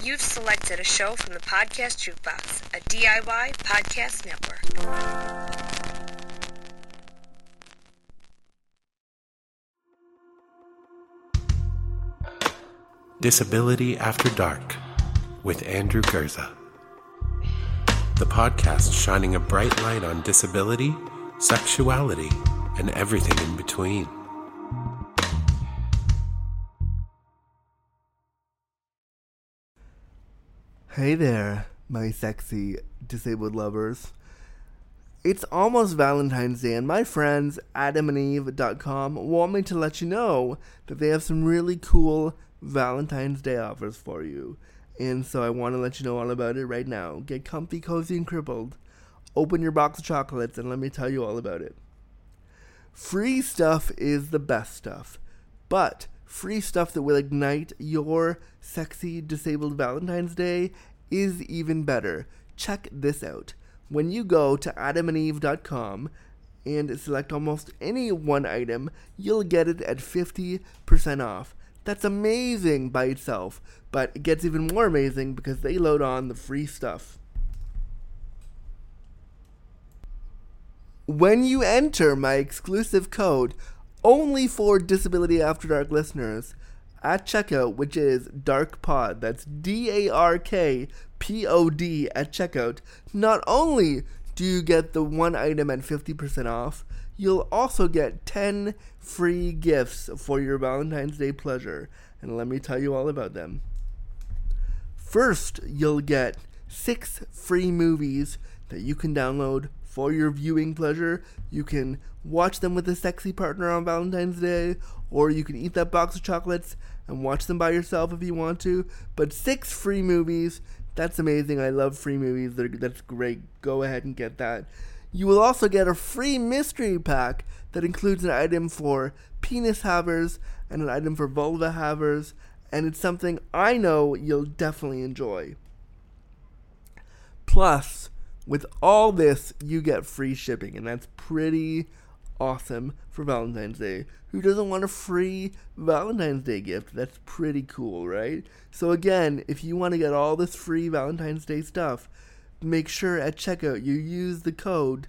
You've selected a show from the Podcast Jukebox, a DIY podcast network. Disability After Dark with Andrew Gurza. The podcast shining a bright light on disability, sexuality, and everything in between. Hey there, my sexy disabled lovers. It's almost Valentine's Day, and my friends adamandeve.com want me to let you know that they have some really cool Valentine's Day offers for you. And so I want to let you know all about it right now. Get comfy, cozy, and crippled. Open your box of chocolates and let me tell you all about it. Free stuff is the best stuff, but free stuff that will ignite your sexy disabled Valentine's Day is even better. Check this out. When you go to adamandeve.com and select almost any one item, you'll get it at 50% off. That's amazing by itself, but it gets even more amazing because they load on the free stuff. When you enter my exclusive code, only for Disability After Dark listeners, at checkout, which is Dark Pod, that's D A R K P O D at checkout, not only do you get the one item at 50% off, you'll also get 10 free gifts for your Valentine's Day pleasure. And let me tell you all about them. First, you'll get six free movies that you can download for your viewing pleasure. You can watch them with a sexy partner on Valentine's Day, or you can eat that box of chocolates and watch them by yourself if you want to. But six free movies, that's amazing. I love free movies. That's great. Go ahead and get that. You will also get a free mystery pack that includes an item for penis havers and an item for vulva havers, and it's something I know you'll definitely enjoy. Plus, with all this, you get free shipping, and that's pretty awesome for Valentine's Day. Who doesn't want a free Valentine's Day gift? That's pretty cool, right? So, again, if you want to get all this free Valentine's Day stuff, make sure at checkout you use the code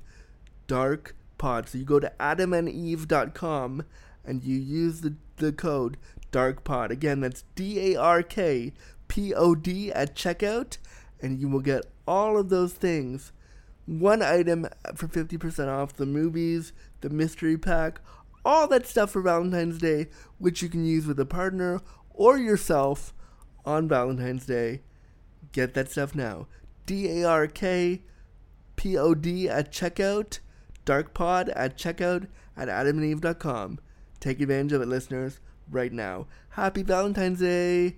DARKPOD. So, you go to adamandeve.com and you use the, the code DARKPOD. Again, that's D A R K P O D at checkout, and you will get all of those things. One item for 50% off the movies, the mystery pack, all that stuff for Valentine's Day, which you can use with a partner or yourself on Valentine's Day. Get that stuff now. D A R K P O D at checkout, darkpod at checkout at adamandeve.com. Take advantage of it, listeners, right now. Happy Valentine's Day!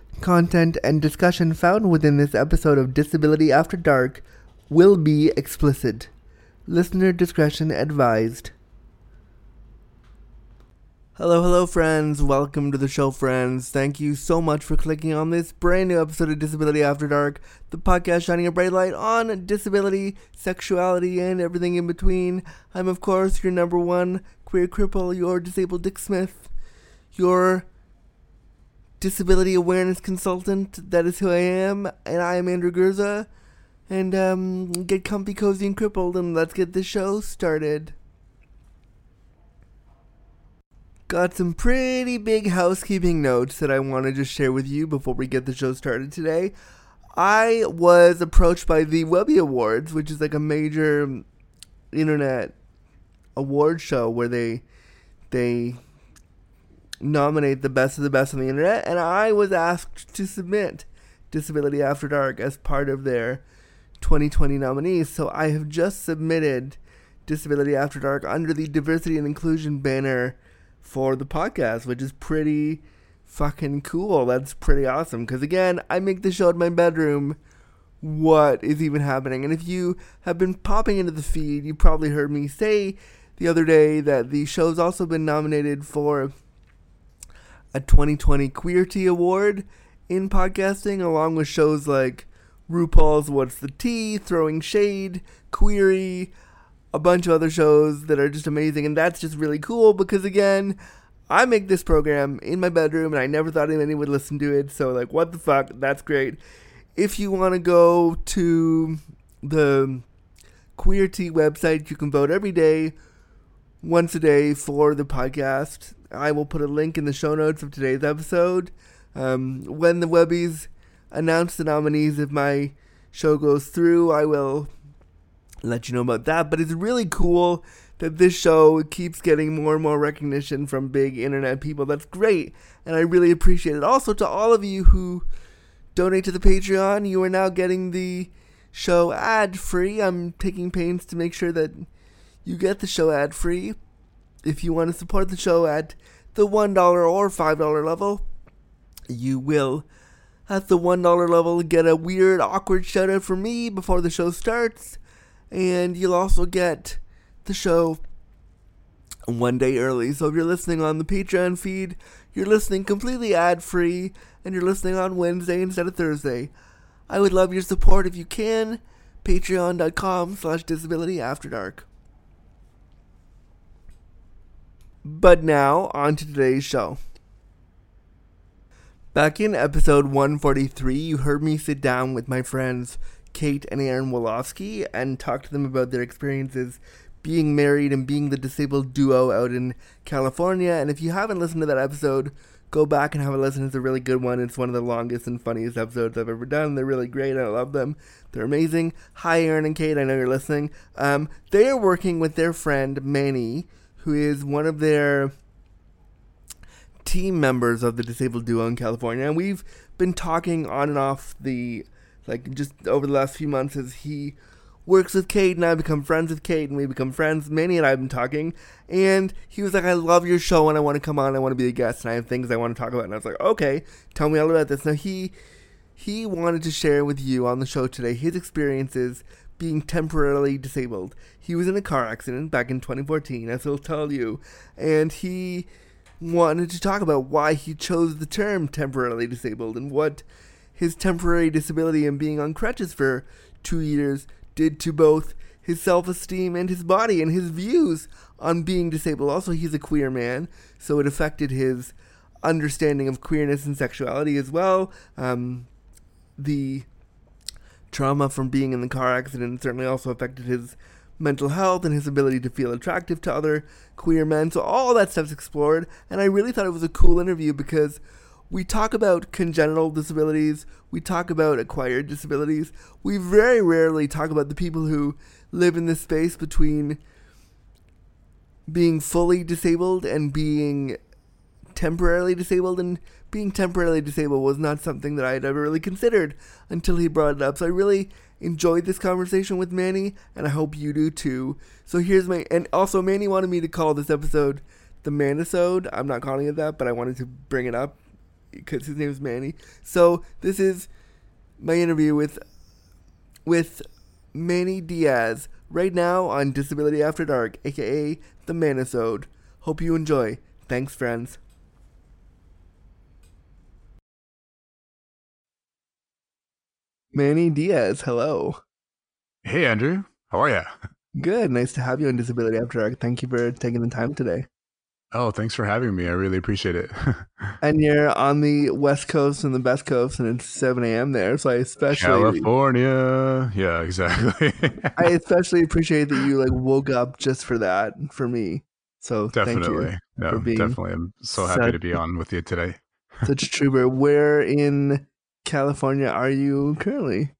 content, and discussion found within this episode of Disability After Dark will be explicit. Listener discretion advised. Hello, hello, friends. Welcome to the show, friends. Thank you so much for clicking on this brand new episode of Disability After Dark, the podcast shining a bright light on disability, sexuality, and everything in between. I'm, of course, your number one queer cripple, your disabled Dick Smith, your disability awareness consultant. That is who I am, and I am Andrew Gurza. And um, get comfy, cozy, and crippled, and let's get the show started. Got some pretty big housekeeping notes that I want to just share with you before we get the show started today. I was approached by the Webby Awards, which is like a major internet award show where they they nominate the best of the best on the internet, and I was asked to submit Disability After Dark as part of their 2020 nominees. So I have just submitted Disability After Dark under the Diversity and Inclusion banner for the podcast, which is pretty fucking cool. That's pretty awesome. Because again, I make the show in my bedroom. What is even happening? And if you have been popping into the feed, you probably heard me say the other day that the show's also been nominated for a 2020 Queerty Award in podcasting, along with shows like RuPaul's What's the Tea, Throwing Shade, Queery, a bunch of other shows that are just amazing. And that's just really cool because, again, I make this program in my bedroom and I never thought anyone would listen to it. So, like, what the fuck? That's great. If you want to go to the Queerty website, you can vote every day, once a day for the podcast. I will put a link in the show notes of today's episode. Um, when the Webbies announce the nominees, if my show goes through, I will let you know about that. But it's really cool that this show keeps getting more and more recognition from big internet people. That's great, and I really appreciate it. Also, to all of you who donate to the Patreon, you are now getting the show ad free. I'm taking pains to make sure that you get the show ad free. If you want to support the show at the $1 or $5 level, you will at the $1 level get a weird, awkward shout out from me before the show starts. And you'll also get the show one day early. So if you're listening on the Patreon feed, you're listening completely ad free and you're listening on Wednesday instead of Thursday. I would love your support if you can. Patreon.com slash disability after dark. But now, on to today's show. Back in episode 143, you heard me sit down with my friends Kate and Aaron Wolofsky and talk to them about their experiences being married and being the disabled duo out in California. And if you haven't listened to that episode, go back and have a listen. It's a really good one. It's one of the longest and funniest episodes I've ever done. They're really great. I love them. They're amazing. Hi, Aaron and Kate. I know you're listening. Um, they are working with their friend Manny who is one of their team members of the disabled duo in California, and we've been talking on and off the like just over the last few months as he works with Kate and I become friends with Kate and we become friends. Manny and I have been talking, and he was like, "I love your show and I want to come on. I want to be a guest and I have things I want to talk about." And I was like, "Okay, tell me all about this." Now he he wanted to share with you on the show today his experiences being temporarily disabled. He was in a car accident back in 2014, as he'll tell you, and he wanted to talk about why he chose the term temporarily disabled and what his temporary disability and being on crutches for two years did to both his self esteem and his body and his views on being disabled. Also, he's a queer man, so it affected his understanding of queerness and sexuality as well. Um, the trauma from being in the car accident certainly also affected his mental health and his ability to feel attractive to other queer men. So all that stuff's explored, and I really thought it was a cool interview because we talk about congenital disabilities, we talk about acquired disabilities. We very rarely talk about the people who live in this space between being fully disabled and being temporarily disabled and being temporarily disabled was not something that I had ever really considered until he brought it up. So I really enjoyed this conversation with Manny, and I hope you do too. So here's my and also Manny wanted me to call this episode the Manisode. I'm not calling it that, but I wanted to bring it up because his name is Manny. So this is my interview with with Manny Diaz right now on Disability After Dark, aka the Manisode. Hope you enjoy. Thanks, friends. Manny Diaz, hello. Hey, Andrew. How are you? Good. Nice to have you on Disability After Dark. Thank you for taking the time today. Oh, thanks for having me. I really appreciate it. and you're on the West Coast and the Best Coast, and it's 7 a.m. there. So I especially California. Yeah, exactly. I especially appreciate that you like woke up just for that for me. So thank you. definitely, yeah, definitely. I'm so happy such, to be on with you today. such a trooper. Where in California are you currently?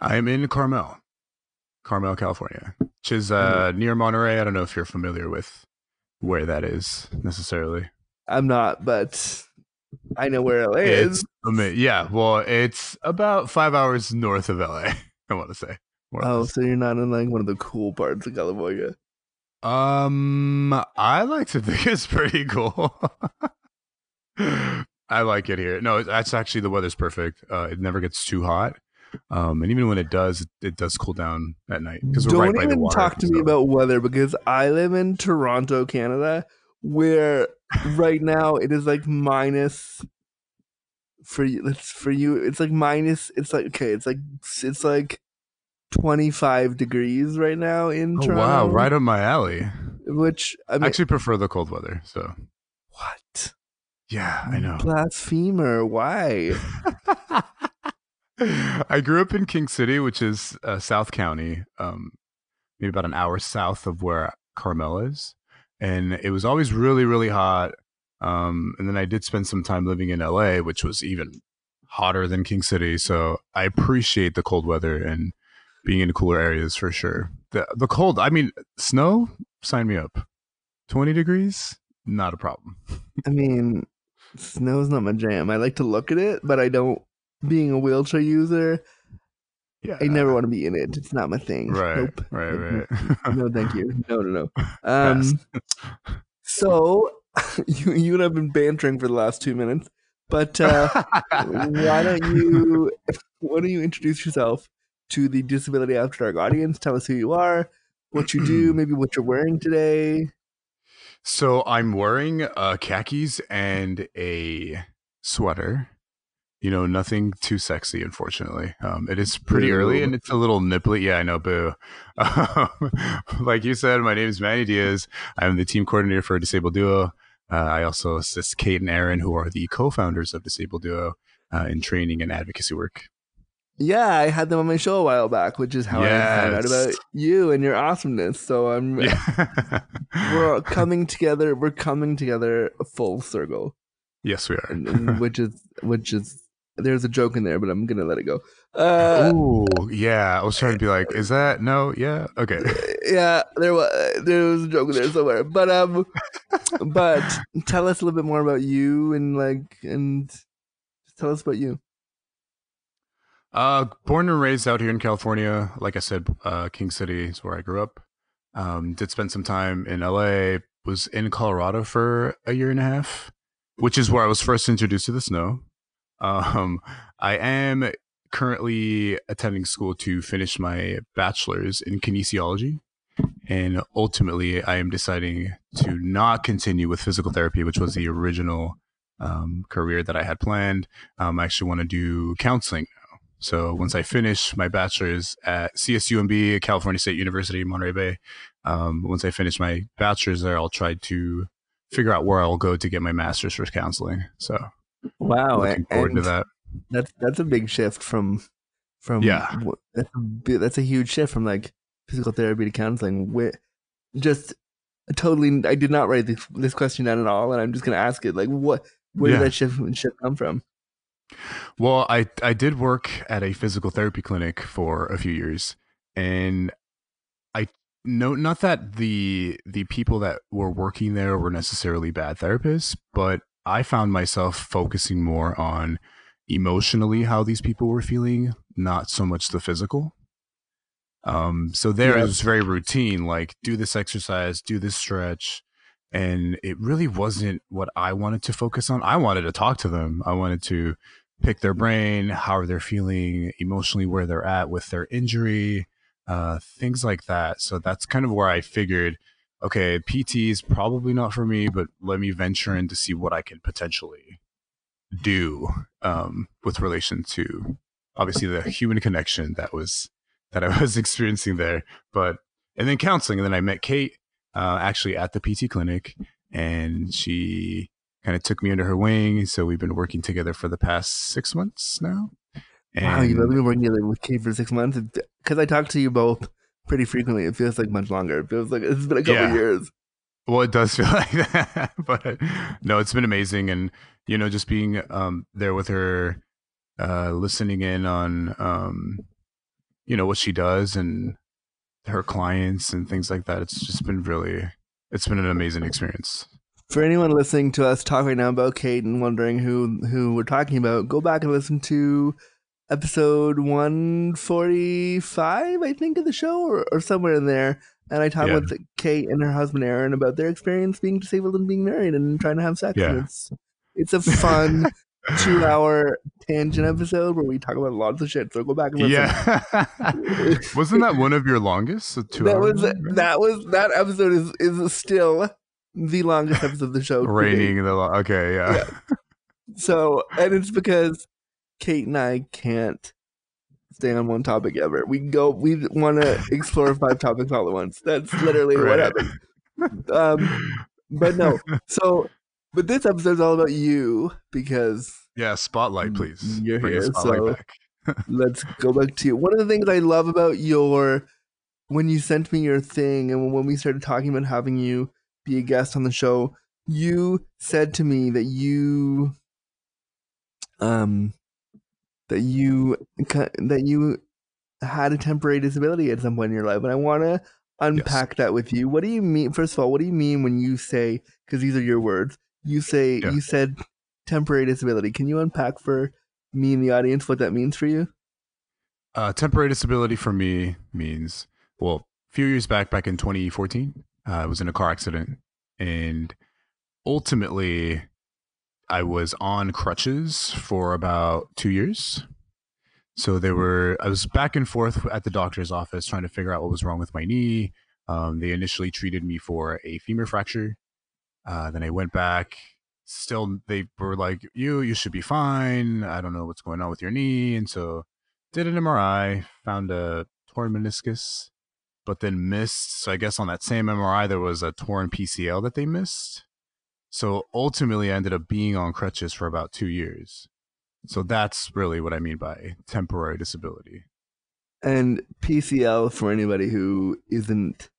I'm in Carmel, Carmel, California, which is uh, mm-hmm. near Monterey. I don't know if you're familiar with where that is necessarily. I'm not, but I know where LA is. yeah, well, it's about five hours north of LA. I want to say. Oh, so you're not in like one of the cool parts of California. Um, I like to think it's pretty cool. I like it here. No, that's actually the weather's perfect. Uh, it never gets too hot. Um, and even when it does, it, it does cool down at night because we're Don't right by the even water. talk to me about weather because I live in Toronto, Canada, where right now it is like minus for you. It's for you. It's like minus. It's like okay. It's like it's like twenty five degrees right now in Oh, Toronto. wow, right up my alley. Which I I mean, actually prefer the cold weather. So? Yeah, I know. Blasphemer! Why? I grew up in King City, which is uh, South County, um, maybe about an hour south of where Carmel is, and it was always really, really hot. Um, and then I did spend some time living in LA, which was even hotter than King City. So I appreciate the cold weather and being in cooler areas for sure. The the cold, I mean, snow, sign me up. Twenty degrees, not a problem. I mean, snow's not my jam. I like to look at it, but I don't. Being a wheelchair user, Yeah, I never want to be in it. It's not my thing. Right, Nope. right, right. no, thank you. No, no, no. Um, so you you and I've been bantering for the last two minutes, but uh, why don't you why don't you introduce yourself to the Disability After Dark audience? Tell us who you are, what you do, maybe what you're wearing today. So I'm wearing uh, khakis and a sweater. You know, nothing too sexy, unfortunately. Um, it is pretty Boo. early and it's a little nipply. Yeah, I know, boo. Um, like you said, my name is Manny Diaz. I'm the team coordinator for Disabled Duo. Uh, I also assist Kate and Aaron, who are the co-founders of Disabled Duo, uh, in training and advocacy work. Yeah, I had them on my show a while back, which is how I found out about you and your awesomeness. So I'm Yeah. we're coming together. We're coming together full circle. yes, we are. and, and which is which is there's a joke in there, but I'm gonna let it go. Uh, Ooh, yeah. I was trying to be like, is that no? Yeah. Okay. yeah, there was there was a joke in there somewhere, but um, but tell us a little bit more about you and like and just tell us about you. Uh, born and raised out here in California. Like I said, uh, King City is where I grew up. Um, did spend some time in LA. Was in Colorado for a year and a half, which is where I was first introduced to the snow. Um, I am currently attending school to finish my bachelor's in kinesiology. And ultimately, I am deciding to not continue with physical therapy, which was the original um, career that I had planned. Um, I actually want to do counseling. So once I finish my bachelor's at CSUMB, California State University, Monterey Bay, um, once I finish my bachelor's there, I'll try to figure out where I'll go to get my master's for counseling. So Wow, looking forward to that. That's that's a big shift from from Yeah. That's a, that's a huge shift from like physical therapy to counseling. Wi- Just totally, I did not write this, this question down at all, and I'm just gonna ask it. Like, what? Where Yeah. did that shift shift come from? Well, I I did work at a physical therapy clinic for a few years, and I no not that the the people that were working there were necessarily bad therapists, but I found myself focusing more on emotionally how these people were feeling, not so much the physical. Um, so there Yeah. it was very routine, like do this exercise, do this stretch, and it really wasn't what I wanted to focus on. I wanted to talk to them. I wanted to pick their brain, how they're feeling emotionally, where they're at with their injury, uh, things like that. So that's kind of where I figured, okay, PT is probably not for me, but let me venture in to see what I can potentially do um, with relation to obviously the human connection that was that I was experiencing there. But and then counseling, and then I met Kate uh, actually at the PT clinic, and she kind of took me under her wing. So we've been working together for the past six months now. wow, you've And- been working together with Kate for six months. Because I talk to you both pretty frequently. It feels like much longer. It feels like it's been a couple Yeah. years. Well, it does feel like that, but no, it's been amazing, and you know, just being um, there with her, uh, listening in on, um, you know, what she does and her clients and things like that. It's just been really, it's been an amazing experience. For anyone listening to us talk right now about Kate and wondering who who we're talking about, go back and listen to episode 145, I think, of the show, or, or somewhere in there. And I talk Yeah. with Kate and her husband Aaron about their experience being disabled and being married and trying to have sex. Yeah. it's it's a fun two hour tangent episode where we talk about lots of shit. So go back and listen. Yeah. Wasn't that one of your longest? Two that hour was right? that was that episode is is still the longest episode of the show. raining the lo- okay yeah, Yeah. So, and it's because Kate and I can't stay on one topic ever. We go, we want to explore five topics all at once. That's literally what Right. happens. Um, but no. So, but this episode is all about you because yeah spotlight please You're Bring here, so- let's go back to you. One of the things I love about your when you sent me your thing and when we started talking about having you be a guest on the show, you said to me that you um that you that you had a temporary disability at some point in your life and I want to unpack that with you. What do you mean first of all, what do you mean when you say cuz these are your words. You say Yeah. you said temporary disability. Can you unpack for me and the audience what that means for you? uh, temporary disability for me means well a few years back back in 2014 uh, i was in a car accident and ultimately i was on crutches for about two years. So they were i was back and forth at the doctor's office trying to figure out what was wrong with my knee. Um, they initially treated me for a femur fracture. Uh, then i went back. Still they were like you you should be fine. I don't know what's going on with your knee. And so did an MRI, found a torn meniscus, but then missed. So I guess on that same MRI there was a torn PCL that they missed. So ultimately, I ended up being on crutches for about two years. So that's really what I mean by temporary disability. And PCL for anybody who isn't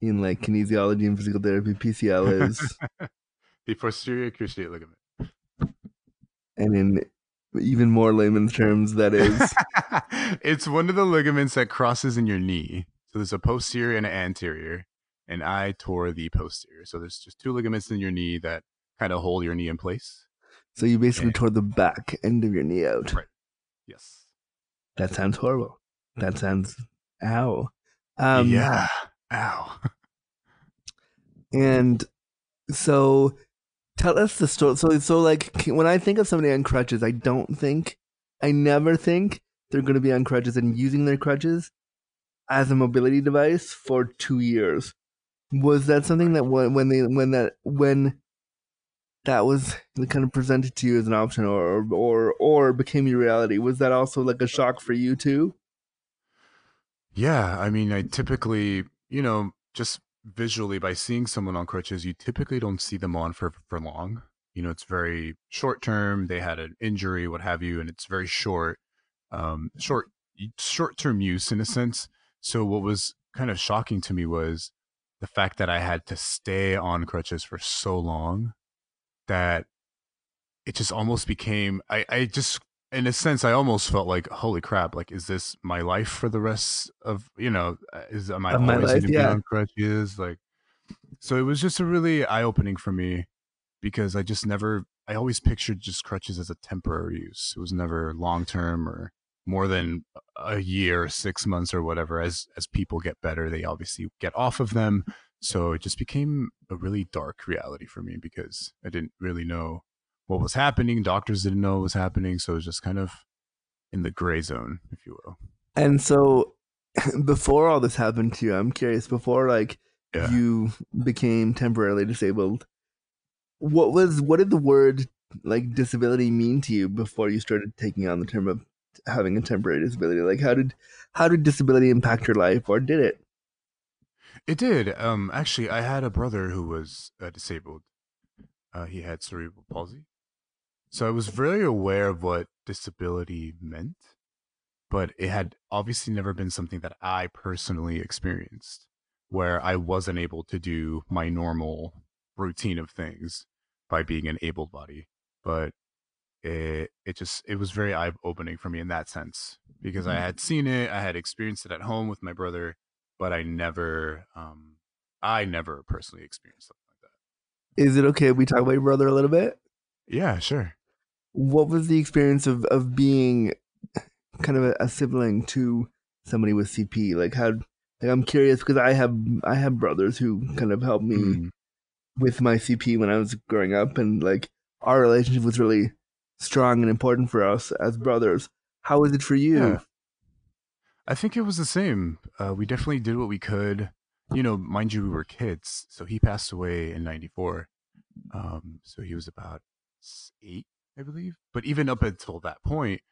in like kinesiology and physical therapy, PCL is, the posterior cruciate ligament. and in even more layman's terms, that is it's one of the ligaments that crosses in your knee. So there's a posterior and an anterior, and I tore the posterior. So there's just two ligaments in your knee that kind of hold your knee in place. so you basically Yeah. tore the back end of your knee out. Right. Yes. That sounds horrible. That sounds ow. Um, yeah. Ow. And so tell us the story. So, so like when I think of somebody on crutches, I don't think, I never think they're going to be on crutches and using their crutches as a mobility device for two years. Was that something that when, they, when that, when that was kind of presented to you as an option or, or, or became your reality, was that also like a shock for you too? Yeah. I mean, I typically, you know, just visually by seeing someone on crutches, you typically don't see them on for, for long. You know, it's very short term. They had an injury, what have you, and it's very short, um, short, short term use in a sense. So what was kind of shocking to me was the fact that I had to stay on crutches for so long that it just almost became I, I just in a sense I almost felt like holy crap like is this my life for the rest of you know uh, is am I Of always life, going to yeah. be on crutches like so it was just a really eye opening for me because I just never I always pictured just crutches as a temporary use it was never long term or more than a year six months or whatever as as people get better they obviously get off of them so it just became a really dark reality for me because I didn't really know what was happening. Doctors didn't know what was happening. So it was just kind of in the gray zone, if you will. And so before all this happened to you, I'm curious, before like Yeah. you became temporarily disabled, what was what did the word like disability mean to you before you started taking on the term of having a temporary disability? Like how did how did disability impact your life or did it? It did. Um, actually, I had a brother who was uh, disabled. Uh, he had cerebral palsy. So I was very aware of what disability meant, but it had obviously never been something that I personally experienced where I wasn't able to do my normal routine of things by being an able body. But it it just it was very eye opening for me in that sense because I had seen it, I had experienced it at home with my brother, but I never um I never personally experienced something like that. Is it okay if we talk about your brother a little bit? Yeah, sure. What was the experience of, of being kind of a, a sibling to somebody with CP? Like how like I'm curious because I have I have brothers who kind of helped me Mm. with my CP when I was growing up, and like our relationship was really strong and important for us as brothers. How is it for you? Yeah. I think it was the same. Uh, we definitely did what we could. You know, mind you, we were kids. So he passed away in '94. Um, so he was about eight, I believe. But even up until that point,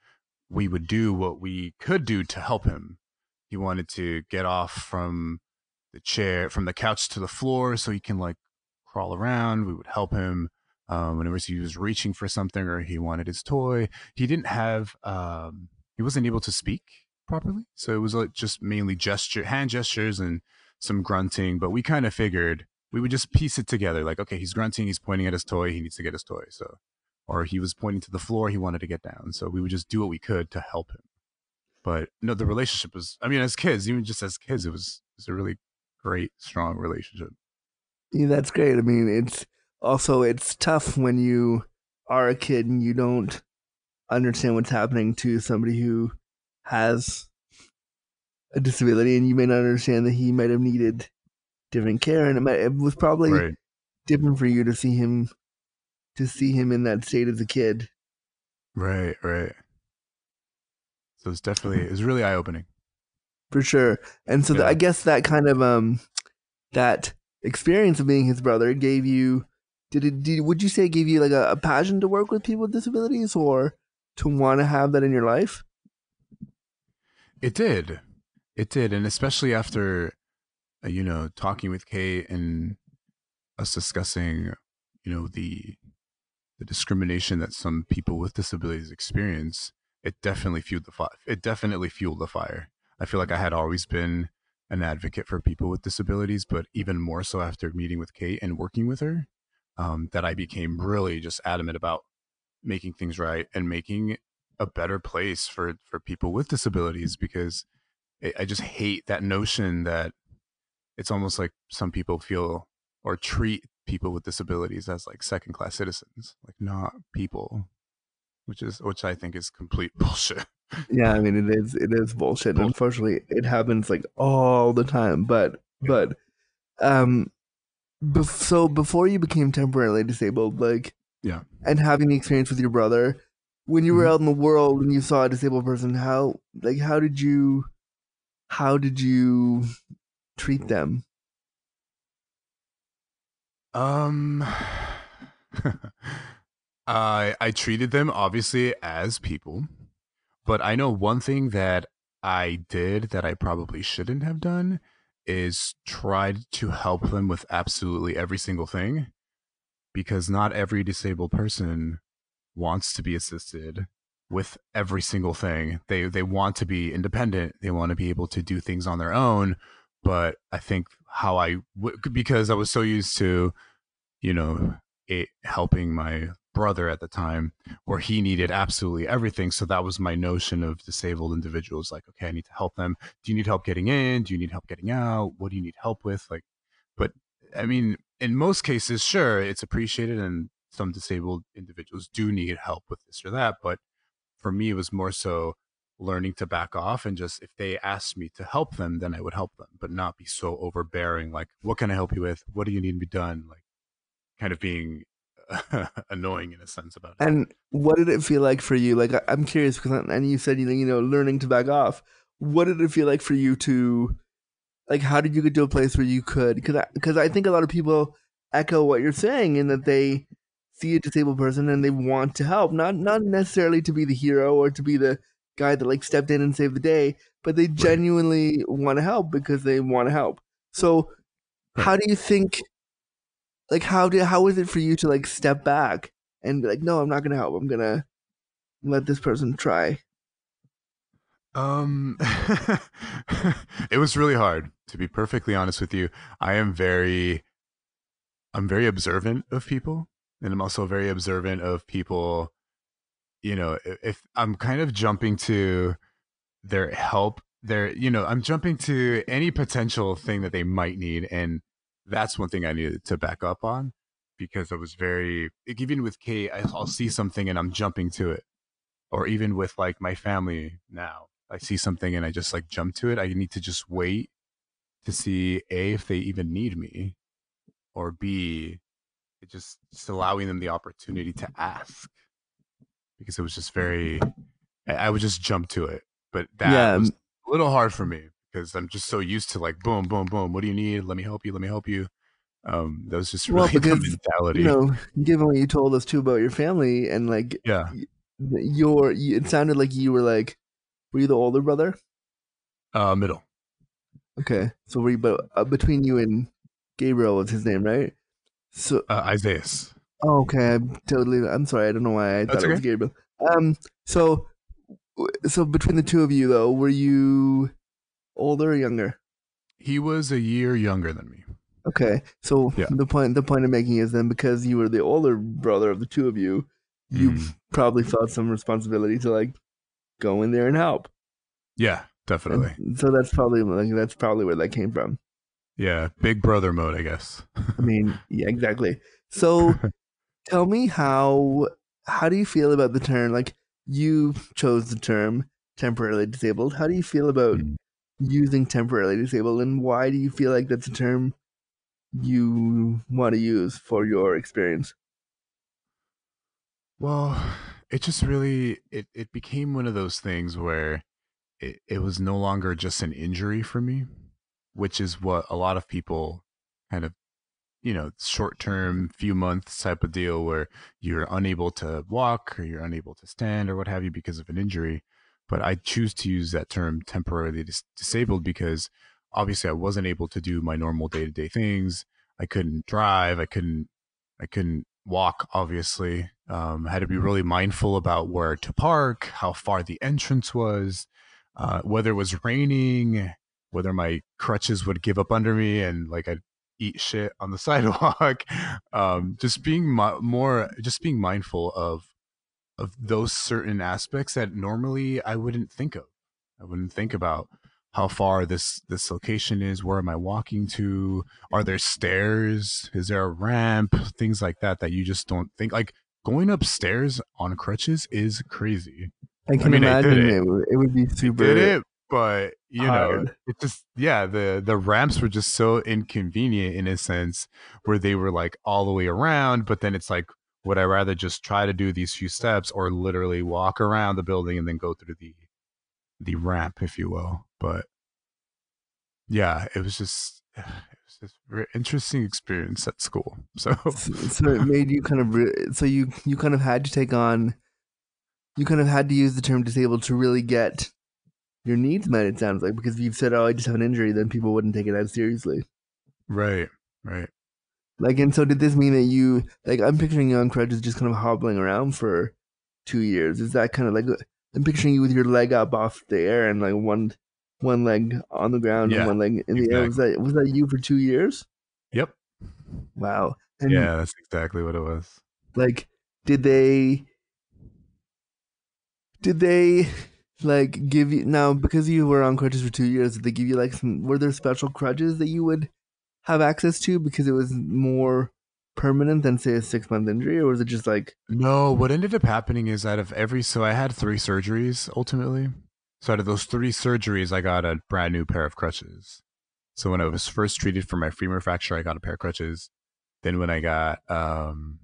we would do what we could do to help him. He wanted to get off from the chair, from the couch to the floor, so he can like crawl around. We would help him. Um, whenever he was reaching for something or he wanted his toy, he didn't have. Um, he wasn't able to speak properly. So it was like just mainly gesture, hand gestures and some grunting. But we kind of figured we would just piece it together. Like, okay, he's grunting, he's pointing at his toy, he needs to get his toy. So, or he was pointing to the floor, he wanted to get down. So we would just do what we could to help him. But no, the relationship was. I mean, as kids, even just as kids, it was it was a really great, strong relationship. Yeah, that's great. I mean, it's also it's tough when you are a kid and you don't understand what's happening to somebody who has a disability, and you may not understand that he might have needed different care, and it, might, it was probably Right. different for you to see him to see him in that state as a kid. Right. Right. So it's definitely it was really eye opening. for sure. And so Yeah. I guess that kind of um that experience of being his brother gave you did it did, would you say it gave you like a, a passion to work with people with disabilities or to want to have that in your life? It did. It did. And especially after, uh, you know, talking with Kate and us discussing, you know, the the discrimination that some people with disabilities experience, it definitely fueled the fire. It definitely fueled the fire. I feel like I had always been an advocate for people with disabilities, but even more so after meeting with Kate and working with her, um, that I became really just adamant about making things right and making a better place for for people with disabilities because I, I just hate that notion that it's almost like some people feel or treat people with disabilities as like second class citizens, like not people, which is which I think is complete bullshit. Yeah, I mean it is it is bullshit. Bull- Unfortunately, it happens like all the time. But but um, bef- so before you became temporarily disabled, like Yeah. and having the experience with your brother, when you were Mhm. out in the world and you saw a disabled person, how like how did you how did you treat them? Um, I I treated them obviously as people, but I know one thing that I did that I probably shouldn't have done is tried to help them with absolutely every single thing, because not every disabled person wants to be assisted with every single thing. They they want to be independent. They want to be able to do things on their own. But I think how I w- because I was so used to, you know, it helping my brother at the time, where he needed absolutely everything. So that was my notion of disabled individuals. Like, okay, I need to help them. Do you need help getting in? Do you need help getting out? What do you need help with? Like, but I mean, in most cases, sure, it's appreciated, and some disabled individuals do need help with this or that. But for me, it was more so learning to back off and just if they asked me to help them, then I would help them, but not be so overbearing. Like, what can I help you with? What do you need to be done? Like, kind of being annoying in a sense about it. And what did it feel like for you? Like I- I'm curious because I- and you said you know, you know learning to back off. What did it feel like for you to like how did you get to a place where you could because I, cause I think a lot of people echo what you're saying in that they see a disabled person and they want to help not not necessarily to be the hero or to be the guy that like stepped in and saved the day but they genuinely want to help because they want to help so how do you think like how do how is it for you to like step back and be like no i'm not gonna help i'm gonna let this person try Um, it was really hard to be perfectly honest with you. I am very, I'm very observant of people, and I'm also very observant of people. You know, if I'm kind of jumping to their help, their, you know, I'm jumping to any potential thing that they might need, and that's one thing I needed to back up on because I was very, like, even with Kate, I'll see something and I'm jumping to it or even with like my family now. I see something and I just like jump to it. I need to just wait to see a if they even need me, or b it just just allowing them the opportunity to ask because it was just very I, I would just jump to it, but that Yeah, was a little hard for me because I'm just so used to like boom, boom, boom. What do you need? Let me help you. Let me help you. Um, that was just Well, really the mentality. You know, given what you told us too about your family and like yeah, your, it sounded like you were like, were you the older brother? uh, middle. Okay, so were you, but uh, between you and Gabriel was his name, right? So, Uh, Isaiah. oh, okay, I'm totally. I'm sorry, I don't know why I thought That's it was. Gabriel. Um, so, so between the two of you though, were you older or younger? He was a year younger than me. Okay, so Yeah. the point the point I'm making is then because you were the older brother of the two of you, you Mm. probably felt some responsibility to like go in there and help. Yeah, definitely. And so that's probably like that's probably where that came from. Yeah, big brother mode, I guess. I mean, yeah, exactly. So tell me how how do you feel about the term like you chose the term temporarily disabled. How do you feel about Mm. Using temporarily disabled and why do you feel like that's a term you want to use for your experience? Well, it just really it it became one of those things where it, it was no longer just an injury for me, which is what a lot of people kind of you know, short term, few months type of deal where you're unable to walk or you're unable to stand or what have you because of an injury. But I choose to use that term temporarily dis- disabled because obviously I wasn't able to do my normal day to day things. I couldn't drive. I couldn't, I couldn't walk, obviously. Um, I had to be really mindful about where to park, how far the entrance was, uh, whether it was raining, whether my crutches would give up under me and like I'd eat shit on the sidewalk. Um, just being mi- more, just being mindful of of those certain aspects that normally I wouldn't think of. I wouldn't think about how far this this location is. Where am I walking to? Are there stairs? Is there a ramp? Things like that that you just don't think. Like going upstairs on crutches is crazy. I can mean, I did imagine it. it. would- it would be I super. did it, but you know, it just yeah, the the ramps were just so inconvenient in a sense where they were like all the way around, but then it's like would I rather just try to do these few steps or literally walk around the building and then go through the the ramp, if you will? But yeah, it was just it was just very interesting experience at school. So so, so it made you kind of re- so you you kind of had to take on you kind of had to use the term disabled to really get your needs met it sounds like because if you've said oh i just have an injury then people wouldn't take it as seriously right, right. Like and so did this mean that you like i'm picturing you on crutches just kind of hobbling around for two years. Is that kind of like i'm picturing you with your leg up off the air and like one one leg on the ground Yeah, and one leg in the air. Was that was that you for two years? Yep. wow. And Yeah, that's exactly what it was. like did they did they like give you now because you were on crutches for two years did they give you like some were there special crutches that you would have access to because it was more permanent than say a six month injury or was it just like No, what ended up happening is out of every so I had three surgeries ultimately. So out of those three surgeries, I got a brand new pair of crutches. So when I was first treated for my femur fracture, I got a pair of crutches. Then when I got um,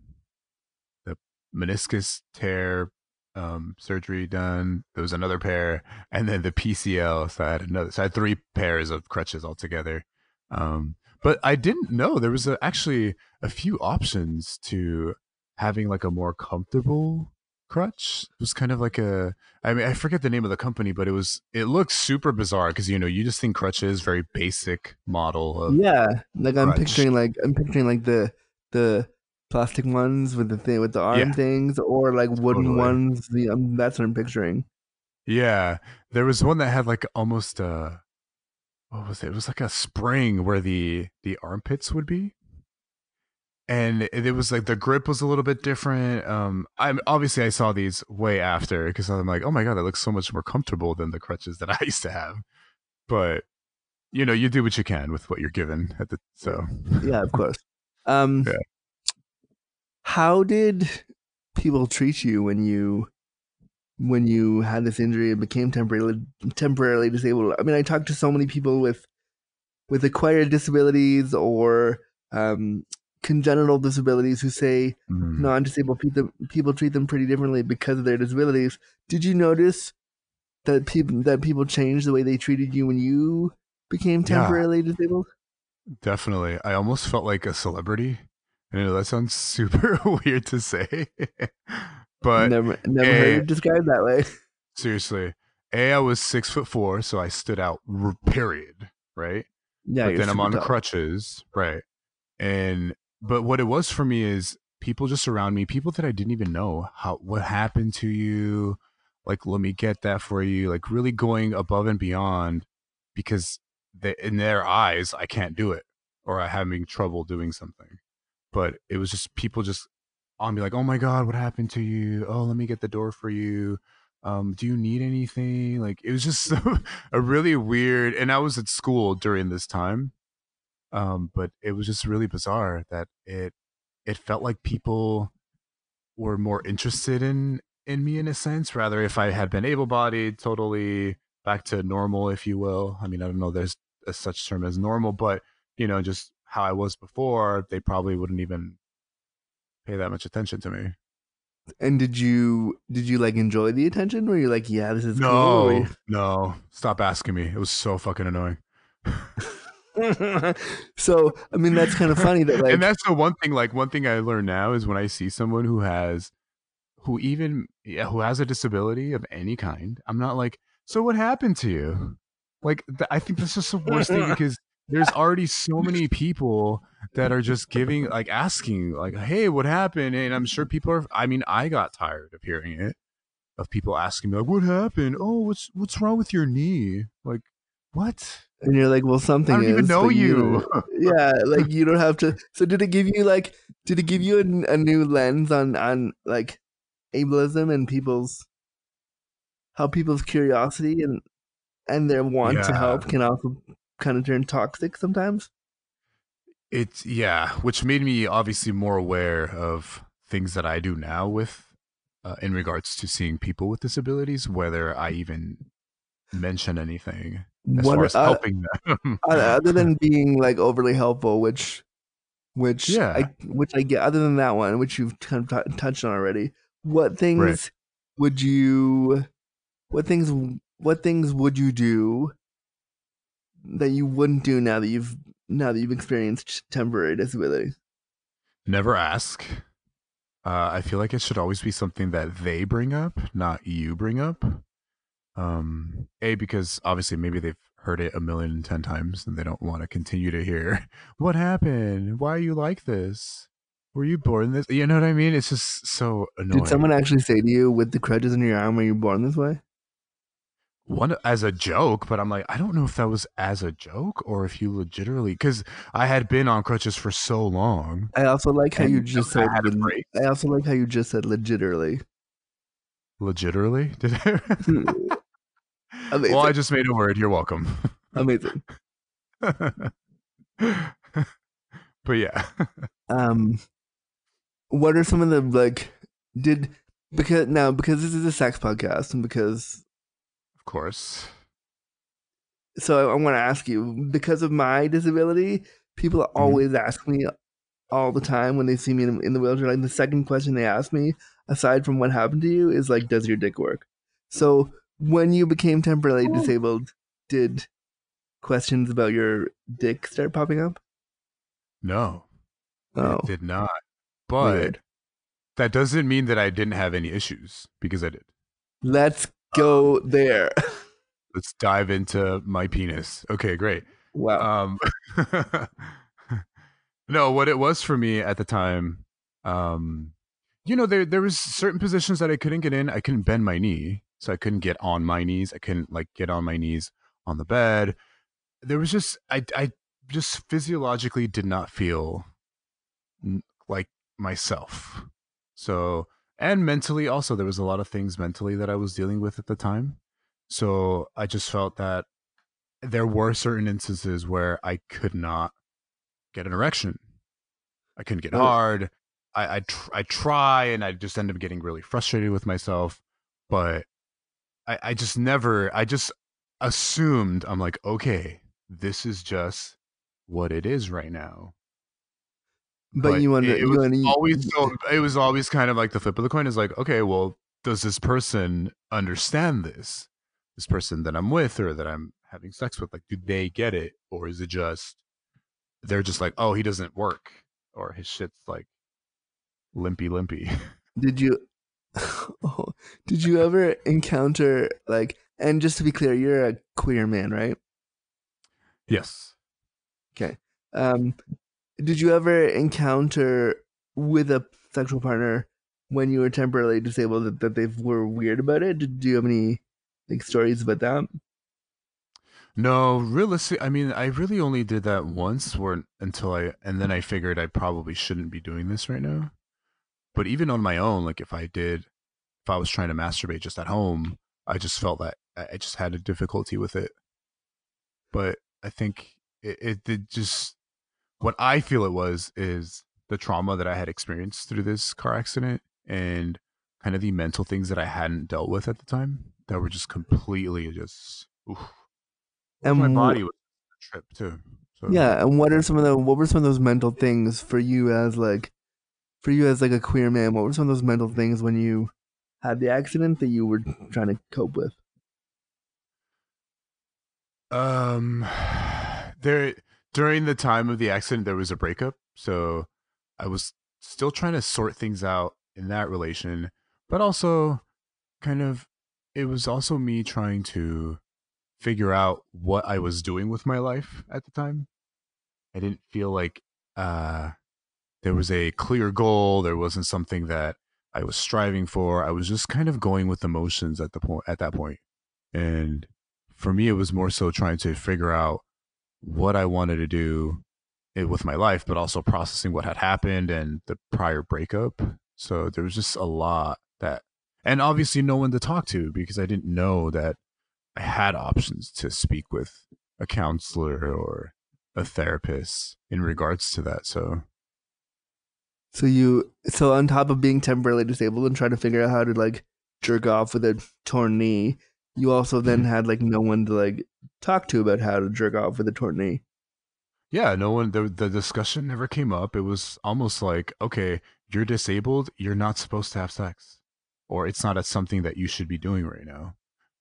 the meniscus tear um, surgery done, there was another pair, and then the PCL. So I had another. So I had three pairs of crutches altogether. Um, but I didn't know there was a, actually a few options to having like a more comfortable crutch. It was kind of like a I mean I forget the name of the company, but it was it looks super bizarre because you know you just think crutches very basic model of yeah like i'm picturing like i'm picturing like the the plastic ones with the thing with the arm Yeah. things or like wooden Totally. ones the um, that's what i'm picturing Yeah, there was one that had like almost a what was it? It was like a spring where the the armpits would be, and it, was like the grip was a little bit different. Um, I'm obviously I saw these way after because I'm like, oh my god, that looks so much more comfortable than the crutches that I used to have. But you know, you do what you can with what you're given at the so. yeah, of course. Um, Yeah. How did people treat you when you when you had this injury and became temporarily temporarily disabled. I mean, I talked to so many people with with acquired disabilities or um, congenital disabilities who say Mhm. non-disabled people people treat them pretty differently because of their disabilities. Did you notice that people that people changed the way they treated you when you became Yeah. temporarily disabled? Definitely. I almost felt like a celebrity. I know that sounds super weird to say, but never never eh, heard it described that way. seriously, a I was six foot four, so I stood out. Period. Right. Yeah, but then I'm on tall. crutches, right? And but what it was for me is people just around me, people that I didn't even know how what happened to you, like let me get that for you, like really going above and beyond because they, in their eyes I can't do it or I'm having trouble doing something. But it was just people just on be like, "Oh my god, what happened to you? Oh, let me get the door for you." um, do you need anything? Like it was just so, a really weird, and I was at school during this time, um, but it was just really bizarre that it it felt like people were more interested in in me in a sense, rather if I had been able bodied, totally back to normal, if you will. I mean, I don't know, there's a such term as normal, but you know, just how I was before, they probably wouldn't even pay that much attention to me. And did you did you like enjoy the attention? Were you like, yeah, this is cool? No, you- no, stop asking me. It was so fucking annoying. so I mean, that's kind of funny that like and that's the one thing. Like one thing I learned now is when I see someone who has, who even yeah, who has a disability of any kind, I'm not like, so what happened to you? Like th- I think this is the worst thing because there's already so many people that are just giving like asking like, hey, what happened? And I'm sure people are. I mean, I got tired of hearing it, of people asking me like, what happened? Oh, what's what's wrong with your knee? Like what? and you're like, well, something. I don't even know but you. yeah, like you don't have to. So did it give you like? Did it give you a, a new lens on on like ableism and people's how people's curiosity and and their want to help can also kind of turn toxic sometimes. It's yeah, which made me obviously more aware of things that I do now with uh, in regards to seeing people with disabilities, whether I even mention anything as What far as uh, helping them. other than being like overly helpful, which which Yeah. I which I get. Other than that one, which you've kind of t- touched on already, what things would you? What things? What things would you do that you wouldn't do now that you've now that you've experienced temporary disability? Never ask. Uh, I feel like it should always be something that they bring up, not you bring up. Um, a because obviously maybe they've heard it a million and ten times and they don't want to continue to hear what happened. Why are you like this? Were you born this? You know what I mean? It's just so annoying. Did someone actually say to you with the crutches in your arm, "Were you born this way"? One as a joke, but I'm like, I don't know if that was as a joke or if you legitimately because I had been on crutches for so long. I also like how you just said. a. I also like how you just said legitimately. Legitimately, did I? Well, I just made a word. You're welcome. Amazing. but yeah, Um, what are some of the like? Did because now because this is a sex podcast and because course. so I, want to ask you because of my disability, people Mm-hmm. always ask me all the time when they see me in, in the wheelchair. Like the second question they ask me, aside from what happened to you, is like, "Does your dick work?" So when you became temporarily disabled, did questions about your dick start popping up? No, Oh, it did not. But weird. that doesn't mean that I didn't have any issues because I did. Let's go there. Let's dive into my penis. Okay, great. wow. um no what it was for me at the time um you know there there was certain positions that i couldn't get in i couldn't bend my knee so i couldn't get on my knees i couldn't like get on my knees on the bed there was just i i just physiologically did not feel n- like myself so and mentally also there was a lot of things mentally that i was dealing with at the time so i just felt that there were certain instances where I could not get an erection. I couldn't get Oh. hard. I I, tr- I try and I just end up getting really frustrated with myself. but I, I just never I just assumed I'm like, okay, this is just what it is right now. But, you wonder, it, it you was wonder- always so it was always kind of like the flip of the coin is like, okay, well, does this person understand this? This person that I'm with or that I'm having sex with, like, do they get it? Or is it just they're just like, oh, he doesn't work, or his shit's like limpy limpy. did you oh, did you ever encounter like and just to be clear you're a queer man right yes. Okay. Um did you ever encounter with a sexual partner when you were temporarily disabled that, that they were weird about it did do you have any like stories about that No, realistic. I mean, I really only did that once, where until I, and then I figured I probably shouldn't be doing this right now. But even on my own, like if I did, if I was trying to masturbate just at home, I just felt that I just had a difficulty with it. But I think it, it did just what I feel it was is the trauma that I had experienced through this car accident and kind of the mental things that I hadn't dealt with at the time that were just completely just oof, And my body was a trip too. So yeah and what are some of the what were some of those mental things for you as like for you as like a queer man what were some of those mental things when you had the accident that you were trying to cope with Um, there during the time of the accident, there was a breakup, so I was still trying to sort things out in that relation, but also kind of it was also me trying to figure out what I was doing with my life at the time. I didn't feel like uh there was a clear goal, there wasn't something that I was striving for. I was just kind of going with the motions at the point at that point. And for me it was more so trying to figure out what I wanted to do with my life, but also processing what had happened and the prior breakup. So there was just a lot that, and obviously no one to talk to because I didn't know that I had options to speak with a counselor or a therapist in regards to that. So So you so on top of being temporarily disabled and trying to figure out how to like jerk off with a torn knee, you also then mm-hmm. had like no one to like talk to about how to jerk off with a torn yeah, no one, the, the discussion never came up. It was almost like, okay, you're disabled, you're not supposed to have sex, or it's not something that you should be doing right now.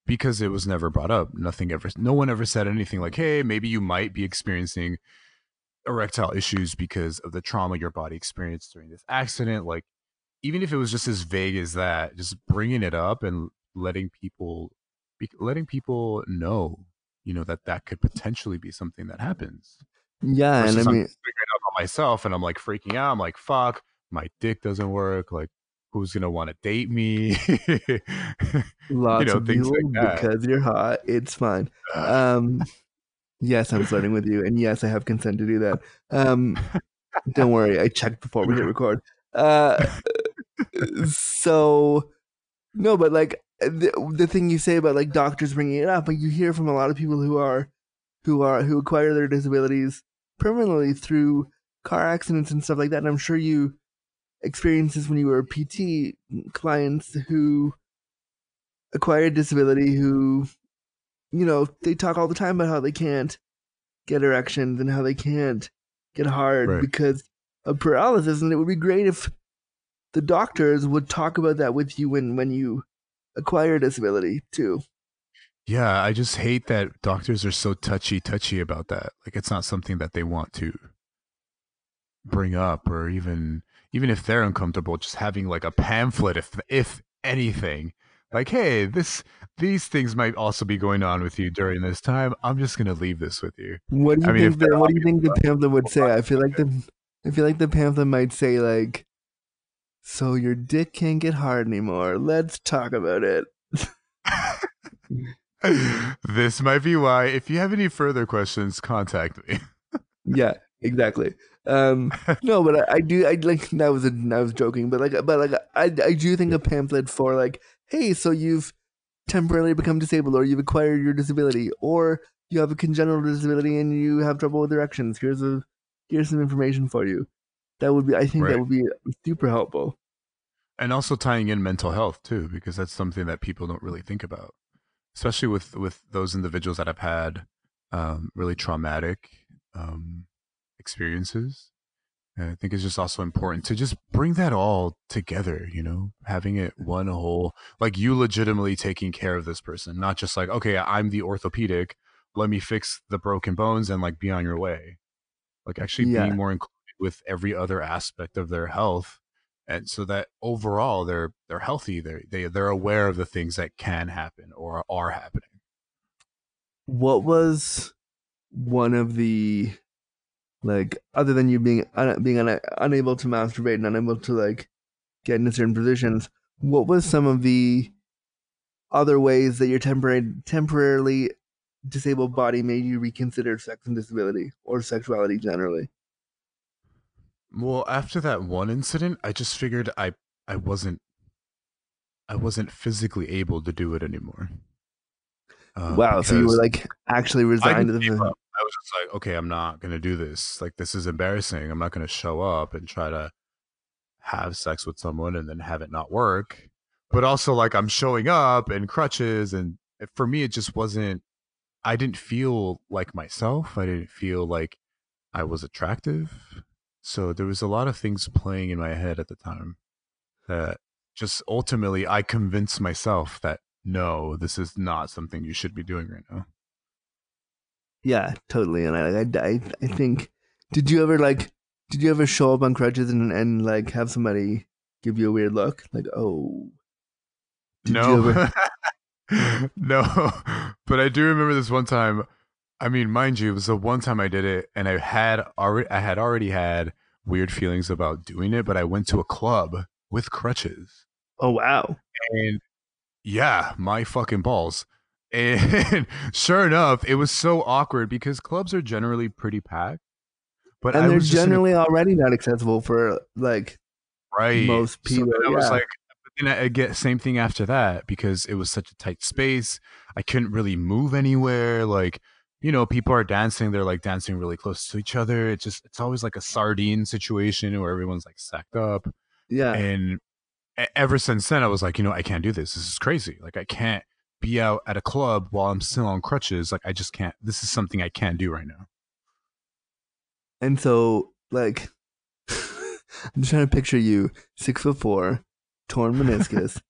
Because it was never brought up. Nothing ever, no one ever said anything like, hey, maybe you might be experiencing erectile issues because of the trauma your body experienced during this accident. Like, even if it was just as vague as that, just bringing it up and letting people, letting people know, you know, that that could potentially be something that happens. Yeah, and I Versus I'm mean figuring out about myself, and I'm like freaking out. I'm like, fuck, my dick doesn't work. Like, who's gonna want to date me? lots know, of things people like that. because you're hot. It's fine. Um yes, I'm flirting with you, and yes, I have consent to do that. Um don't worry, I checked before we hit record. Uh so no, but like the, the thing you say about like doctors bringing it up, like you hear from a lot of people who are who are who acquire their disabilities permanently through car accidents and stuff like that. And I'm sure you experienced this when you were a PT clients who acquired disability who you know they talk all the time about how they can't get erections and how they can't get hard Right. because of paralysis and it would be great if the doctors would talk about that with you when when you acquire a disability too yeah, I just hate that doctors are so touchy touchy about that. Like, it's not something that they want to bring up, or even even if they're uncomfortable, just having like a pamphlet, if if anything. Like, hey, this these things might also be going on with you during this time. I'm just gonna leave this with you. what do you I mean, think the, what do you think the pamphlet would say i feel like the i feel like the pamphlet might say like so your dick can't get hard anymore let's talk about it this might be why. If you have any further questions, contact me. yeah exactly um no but I, I do i like that was a i was joking but like but like i i do think a pamphlet for like hey so you've temporarily become disabled or you've acquired your disability or you have a congenital disability and you have trouble with erections here's a here's some information for you that would be i think that would be super helpful. And also tying in mental health too because that's something that people don't really think about especially with with those individuals that have had um, really traumatic um, experiences. And i think it's just also important to just bring that all together you know having it one whole like you legitimately taking care of this person not just like okay i'm the orthopedic let me fix the broken bones and like be on your way. Like actually Yeah. being more included with every other aspect of their health and so that overall they're they're healthy they're they, they're aware of the things that can happen or are happening What was one of the like other than you being un- being un- unable to masturbate and unable to like get into certain positions? What was some of the other ways that your temporary temporarily disabled body made you reconsider sex and disability or sexuality generally? Well after that one incident i just figured i i wasn't i wasn't physically able to do it anymore Uh, wow, so you were like actually resigned to the. I was just like, okay, I'm not gonna do this. Like, this is embarrassing. I'm not gonna show up and try to have sex with someone and then have it not work. But also, like, I'm showing up in crutches, and for me, it just wasn't. I didn't feel like myself. I didn't feel like I was attractive. So there was a lot of things playing in my head at the time that just ultimately I convinced myself that no, this is not something you should be doing right now. Yeah, totally. And I, I, I, think, did you ever like, did you ever show up on crutches and, and like have somebody give you a weird look? Like, oh, no, no. But I do remember this one time. I mean, mind you, it was the one time I did it, and I had already, I had already had weird feelings about doing it. But I went to a club with crutches, oh wow. and yeah, my fucking balls. And sure enough, it was so awkward because clubs are generally pretty packed. But And I they're was just a generally already not accessible for like, right most people, then I was like I I get same thing after that because it was such a tight space i couldn't really move anywhere like you know people are dancing they're like dancing really close to each other it's just it's always like a sardine situation where everyone's like stacked up yeah, and ever since then i was like you know i can't do this this is crazy like i can't be out at a club while i'm still on crutches like i just can't this is something i can't do right now. And so like, I'm just trying to picture you, six foot four, torn meniscus,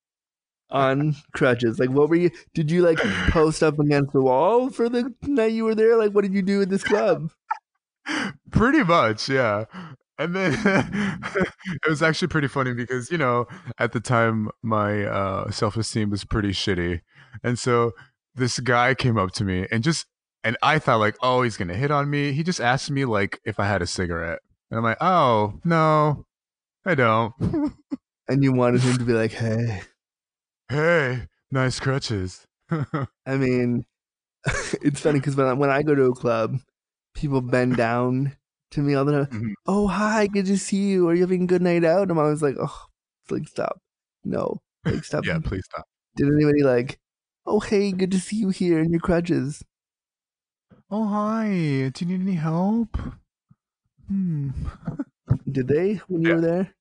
on crutches. Like, what were you? Did you like post up against the wall for the night you were there? Like, what did you do at this club? pretty much yeah and then it was actually pretty funny because you know at the time my uh self-esteem was pretty shitty and so this guy came up to me and just and i thought like oh he's gonna hit on me he just asked me like if i had a cigarette and i'm like oh no i don't And you wanted him to be like, hey. Hey nice crutches I mean, it's funny because when I, when I go to a club, people bend down to me all the time. Mhm. Oh, hi, good to see you. Are you having a good night out? And I'm always like, oh, like stop. No, like stop. yeah please stop Did anybody like, oh, hey, good to see you here in your crutches? oh hi do you need any help hmm Did they when you were there?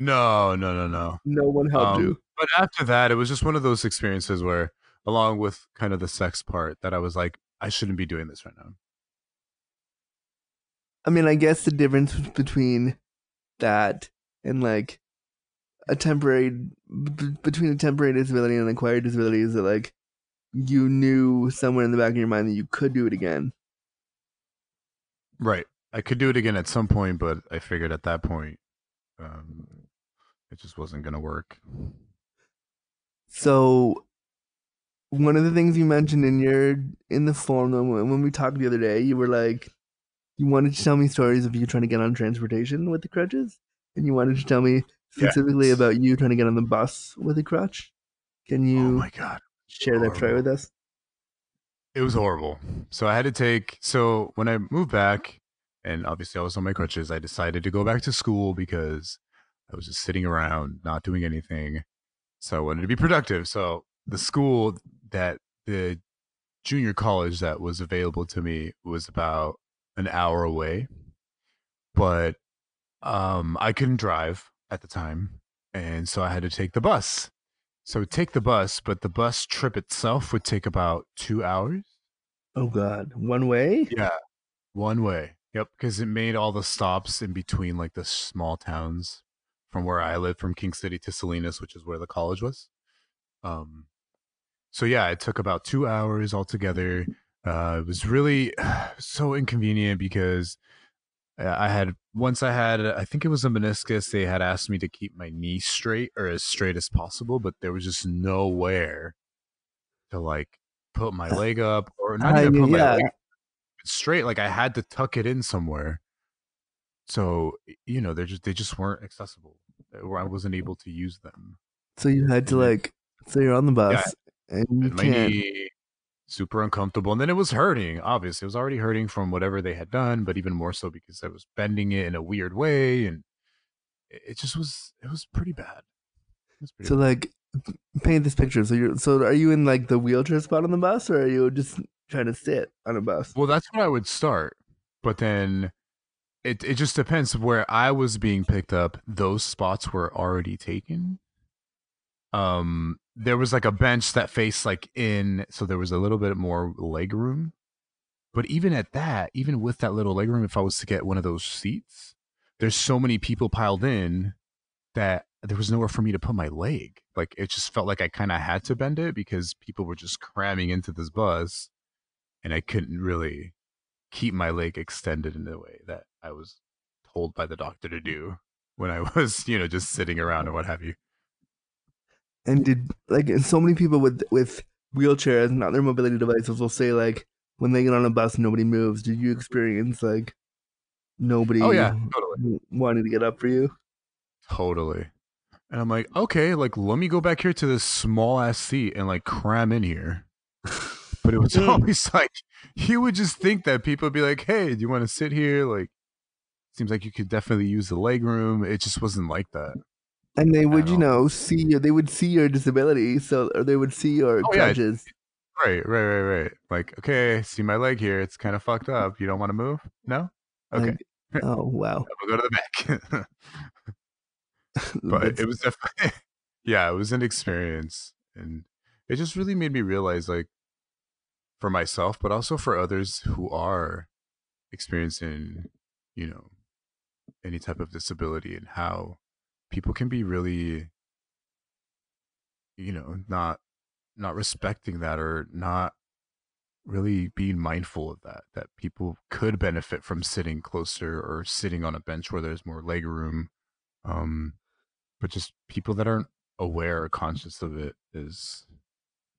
no no no no No one helped Um, you. But after that, it was just one of those experiences where, along with kind of the sex part, that I was like, I shouldn't be doing this right now. I mean, I guess the difference between that and like a temporary b- between a temporary disability and an acquired disability is that like you knew somewhere in the back of your mind that you could do it again. Right. I could do it again at some point, but I figured at that point, um, it just wasn't going to work. So one of the things you mentioned in your in the form when we talked the other day, you were like you wanted to tell me stories of you trying to get on transportation with the crutches, and you wanted to tell me specifically about you trying to get on the bus with a crutch. Can Oh you my God. share that story with us? It was horrible. So I had to take. So when I moved back, and obviously I was on my crutches, I decided to go back to school because I was just sitting around, not doing anything. So I wanted to be productive. So the school that the junior college that was available to me was about an hour away, but um, I couldn't drive at the time, and so I had to take the bus. So take the bus, but the bus trip itself would take about two hours. Oh God, one way? Yeah, one way. Yep, because it made all the stops in between like the small towns from where I live, from King City to Salinas, which is where the college was. Um, so yeah, it took about two hours altogether. Uh, it was really so inconvenient because I had once I had I think it was a meniscus. They had asked me to keep my knee straight or as straight as possible, but there was just nowhere to like put my leg up or not even put my leg straight. Like I had to tuck it in somewhere. So you know, they just they just weren't accessible. Or I wasn't able to use them. So you had to like, so you're on the bus and you And can't. knee super uncomfortable and then it was hurting obviously it was already hurting from whatever they had done but even more so because i was bending it in a weird way and it it just was it was pretty bad was pretty So bad. like, paint this picture. So you're so are you in like the wheelchair spot on the bus, or are you just trying to sit on a bus? well that's what i would start but then it it just depends where i was being picked up those spots were already taken. Um there was like a bench that faced like in so there was a little bit more leg room. But even at that even with that little leg room if i was to get one of those seats there's so many people piled in that there was nowhere for me to put my leg. Like it just felt like i kind of had to bend it because people were just cramming into this bus and i couldn't really keep my leg extended in the way that i was told by the doctor to do when i was you know just sitting around and what have you And did like and so many people with with wheelchairs and other mobility devices will say like when they get on a bus nobody moves. Did you experience like nobody? oh yeah totally wanting to get up for you. Totally. And I'm like, okay, like let me go back here to this small ass seat and like cram in here. But it was Mm. always like you would just think that people would be like, hey, do you want to sit here? Like seems like you could definitely use the leg room. It just wasn't like that. And they would, you know, see your, they would see your disability, so or they would see your Oh, yeah. crutches. Right, right, right, right. Like, okay, see my leg here. It's kind of fucked up. You don't want to move? No? Okay. Like, oh wow! We'll go to the back. but it was definitely yeah it was an experience and it just really made me realize like for myself but also for others who are experiencing you know any type of disability and how people can be really you know not not respecting that or not really being mindful of that that people could benefit from sitting closer or sitting on a bench where there's more leg room um but just people that aren't aware or conscious of it is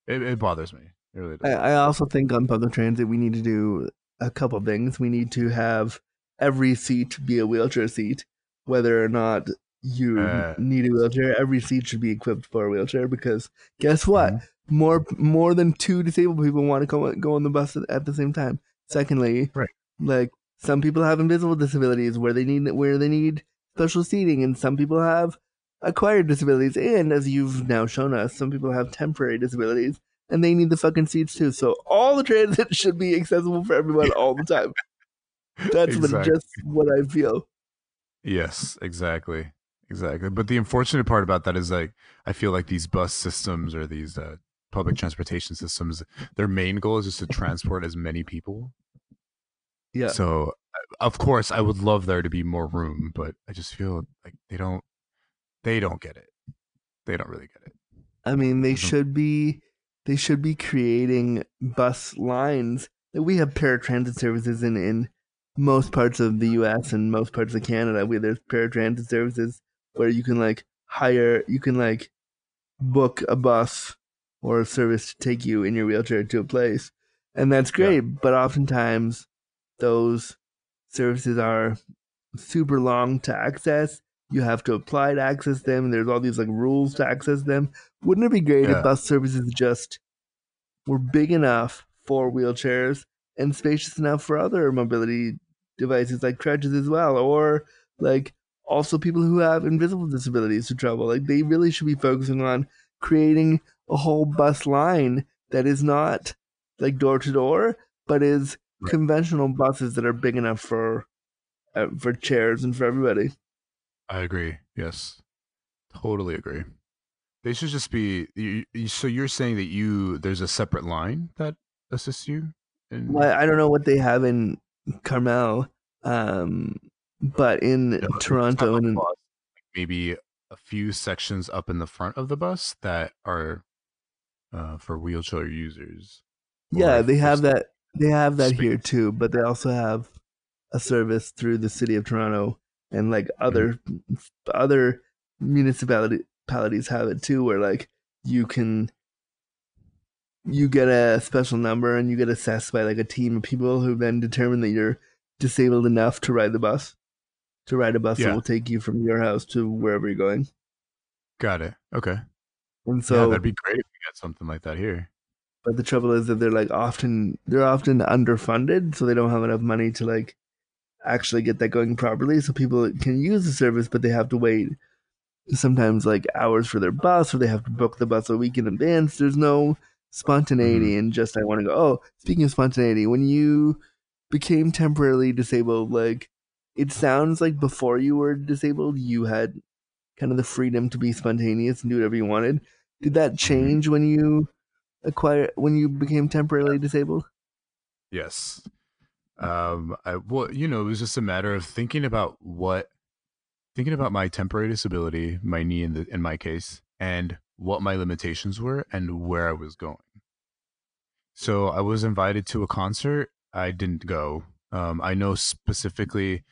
it, it bothers me really I, I also think on public transit we need to do a couple things. We need to have every seat be a wheelchair seat, whether or not you Uh. need a wheelchair. Every seat should be equipped for a wheelchair because guess what? Mm-hmm. More more than two disabled people want to go go on the bus at, at the same time. Secondly, Right. like some people have invisible disabilities where they need where they need special seating, and some people have acquired disabilities, and as you've now shown us, some people have temporary disabilities and they need the fucking seats too. So all the transit should be accessible for everyone all the time. That's what, just what I feel. Yes, exactly. Exactly. But the unfortunate part about that is like I feel like these bus systems or these uh, public transportation systems, their main goal is just to transport as many people. Yeah. So uh, of course I would love there to be more room, but I just feel like they don't they don't get it. They don't really get it. I mean, they should be they should be creating bus lines. That we have paratransit services in in most parts of the U.S. and most parts of Canada. Where there's paratransit services where you can like hire, you can like book a bus or a service to take you in your wheelchair to a place, and that's great. But oftentimes, those services are super long to access. You have to apply to access them, there's all these like rules to access them. Wouldn't it be great Yeah. if bus services just were big enough for wheelchairs and spacious enough for other mobility devices like crutches as well, or like also people who have invisible disabilities to travel? Like they really should be focusing on creating a whole bus line that is not like door to door, but is Right. conventional buses that are big enough for uh, for chairs and for everybody. I agree. Yes. Totally agree. They should just be. You, you, so you're saying that you there's a separate line that assists you. In, Well, I don't know what they have in Carmel, um, but in No, Toronto and in, bus, maybe a few sections up in the front of the bus that are uh, for wheelchair users. yeah, they have that. They have that here too, but they also have a service through the city of Toronto and like other other municipality municipalities have it too, where like you can you get a special number and you get assessed by like a team of people who then determine that you're disabled enough to ride the bus. To ride a bus that will take you from your house to wherever you're going. Got it. Okay. And So so that'd be great if we got something like that here. But the trouble is that they're like often they're often underfunded, so they don't have enough money to like actually get that going properly. So people can use the service, but they have to wait sometimes like hours for their bus, or they have to book the bus a week in advance. There's no spontaneity and just I want to go. Oh, speaking of spontaneity, when you became temporarily disabled, like it sounds like before you were disabled, you had kind of the freedom to be spontaneous and do whatever you wanted. Did that change when you acquire when you became temporarily disabled? Yes. Um. I, well, you know, it was just a matter of thinking about what, thinking about my temporary disability, my knee in the in my case, and what my limitations were and where I was going. So I was invited to a concert. I didn't go. Um, I know specifically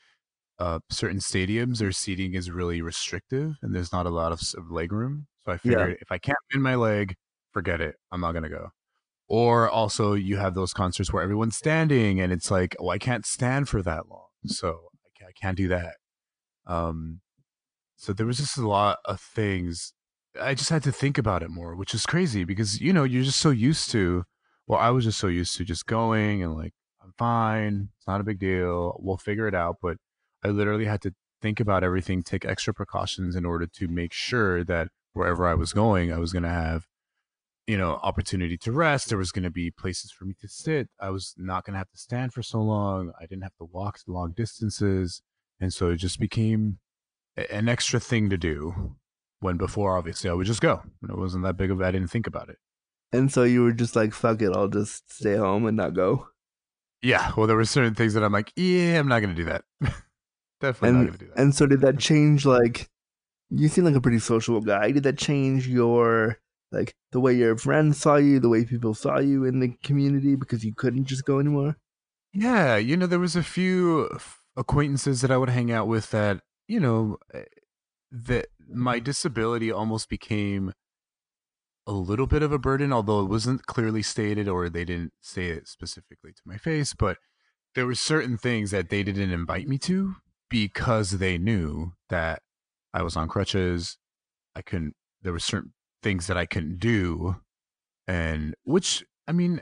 uh, certain stadiums their seating is really restrictive and there's not a lot of of leg room. So I Yeah. figured if I can't bend my leg, forget it. I'm not gonna go. Or also you have those concerts where everyone's standing and it's like, oh, I can't stand for that long, so I can't do that. Um, so there was just a lot of things. I just had to think about it more, which is crazy because you know you're just so used to. Well, I was just so used to just going and like I'm fine. It's not a big deal. We'll figure it out. But I literally had to think about everything, take extra precautions in order to make sure that wherever I was going, I was going to have, you know, opportunity to rest. There was going to be places for me to sit. I was not going to have to stand for so long. I didn't have to walk long distances. And so it just became an extra thing to do when before, obviously, I would just go. And it wasn't that big of, I didn't think about it. And so you were just like, fuck it, I'll just stay home and not go. Yeah. Well, there were certain things that I'm like, yeah, I'm not going to do that. Definitely not And going to do that. and so did that change like you seem like a pretty social guy. Did that change your like the way your friends saw you, the way people saw you in the community because you couldn't just go anymore? Yeah, you know, there was a few acquaintances that I would hang out with that, you know, eh, that my disability almost became a little bit of a burden, although it wasn't clearly stated or they didn't say it specifically to my face, but there were certain things that they didn't invite me to because they knew that I was on crutches. I couldn't, there were certain things that I couldn't do. And which, I mean,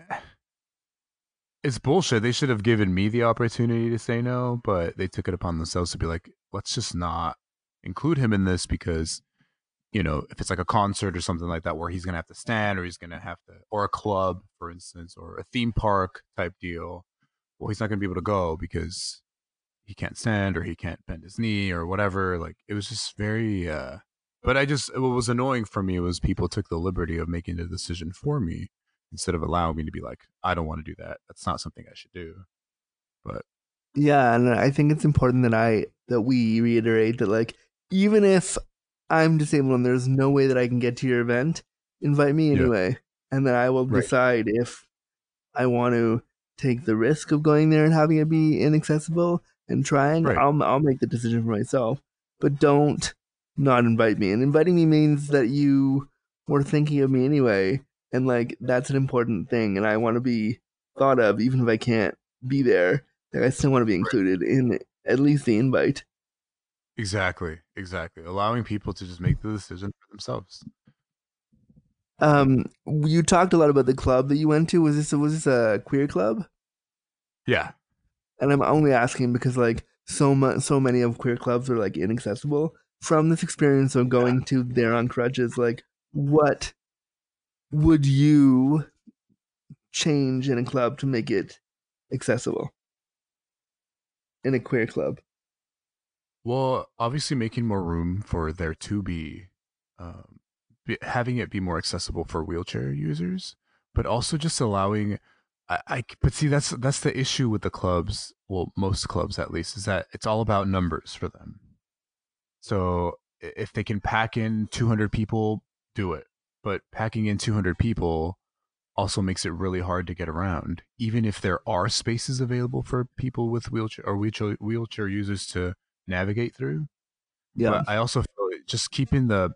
it's bullshit. They should have given me the opportunity to say no, but they took it upon themselves to be like, let's just not include him in this because, you know, if it's like a concert or something like that where he's gonna have to stand or he's gonna have to or a club, for instance, or a theme park type deal, well, he's not gonna be able to go because he can't stand or he can't bend his knee or whatever. Like it was just very uh but I just what was annoying for me was people took the liberty of making the decision for me instead of allowing me to be like, I don't want to do that. That's not something I should do. But Yeah, and I think it's important that I that we reiterate that like even if I'm disabled and there's no way that I can get to your event, invite me Yeah. anyway, and then I will Right. decide if I want to take the risk of going there and having it be inaccessible and trying. Right. I'll I'll make the decision for myself, but don't not invite me. And inviting me means that you were thinking of me anyway, and like that's an important thing, and I want to be thought of even if I can't be there. Like I still want to be included in at least the invite. exactly, exactly. Allowing people to just make the decision for themselves. Um, you talked a lot about the club that you went to. Was this was this a queer club? Yeah. And I'm only asking because like so much, so many of queer clubs are like inaccessible. From this experience of going to there on crutches, like what would you change in a club to make it accessible? In a queer club, Well, obviously making more room for there to be um, be, having it be more accessible for wheelchair users, but also just allowing. I, I but see that's that's the issue with the clubs. Well, most clubs at least is that it's all about numbers for them. So if they can pack in 200 people, do it. But packing in 200 people also makes it really hard to get around, even if there are spaces available for people with wheelchair or wheelchair wheelchair users to navigate through. Yeah. But I also feel just keeping the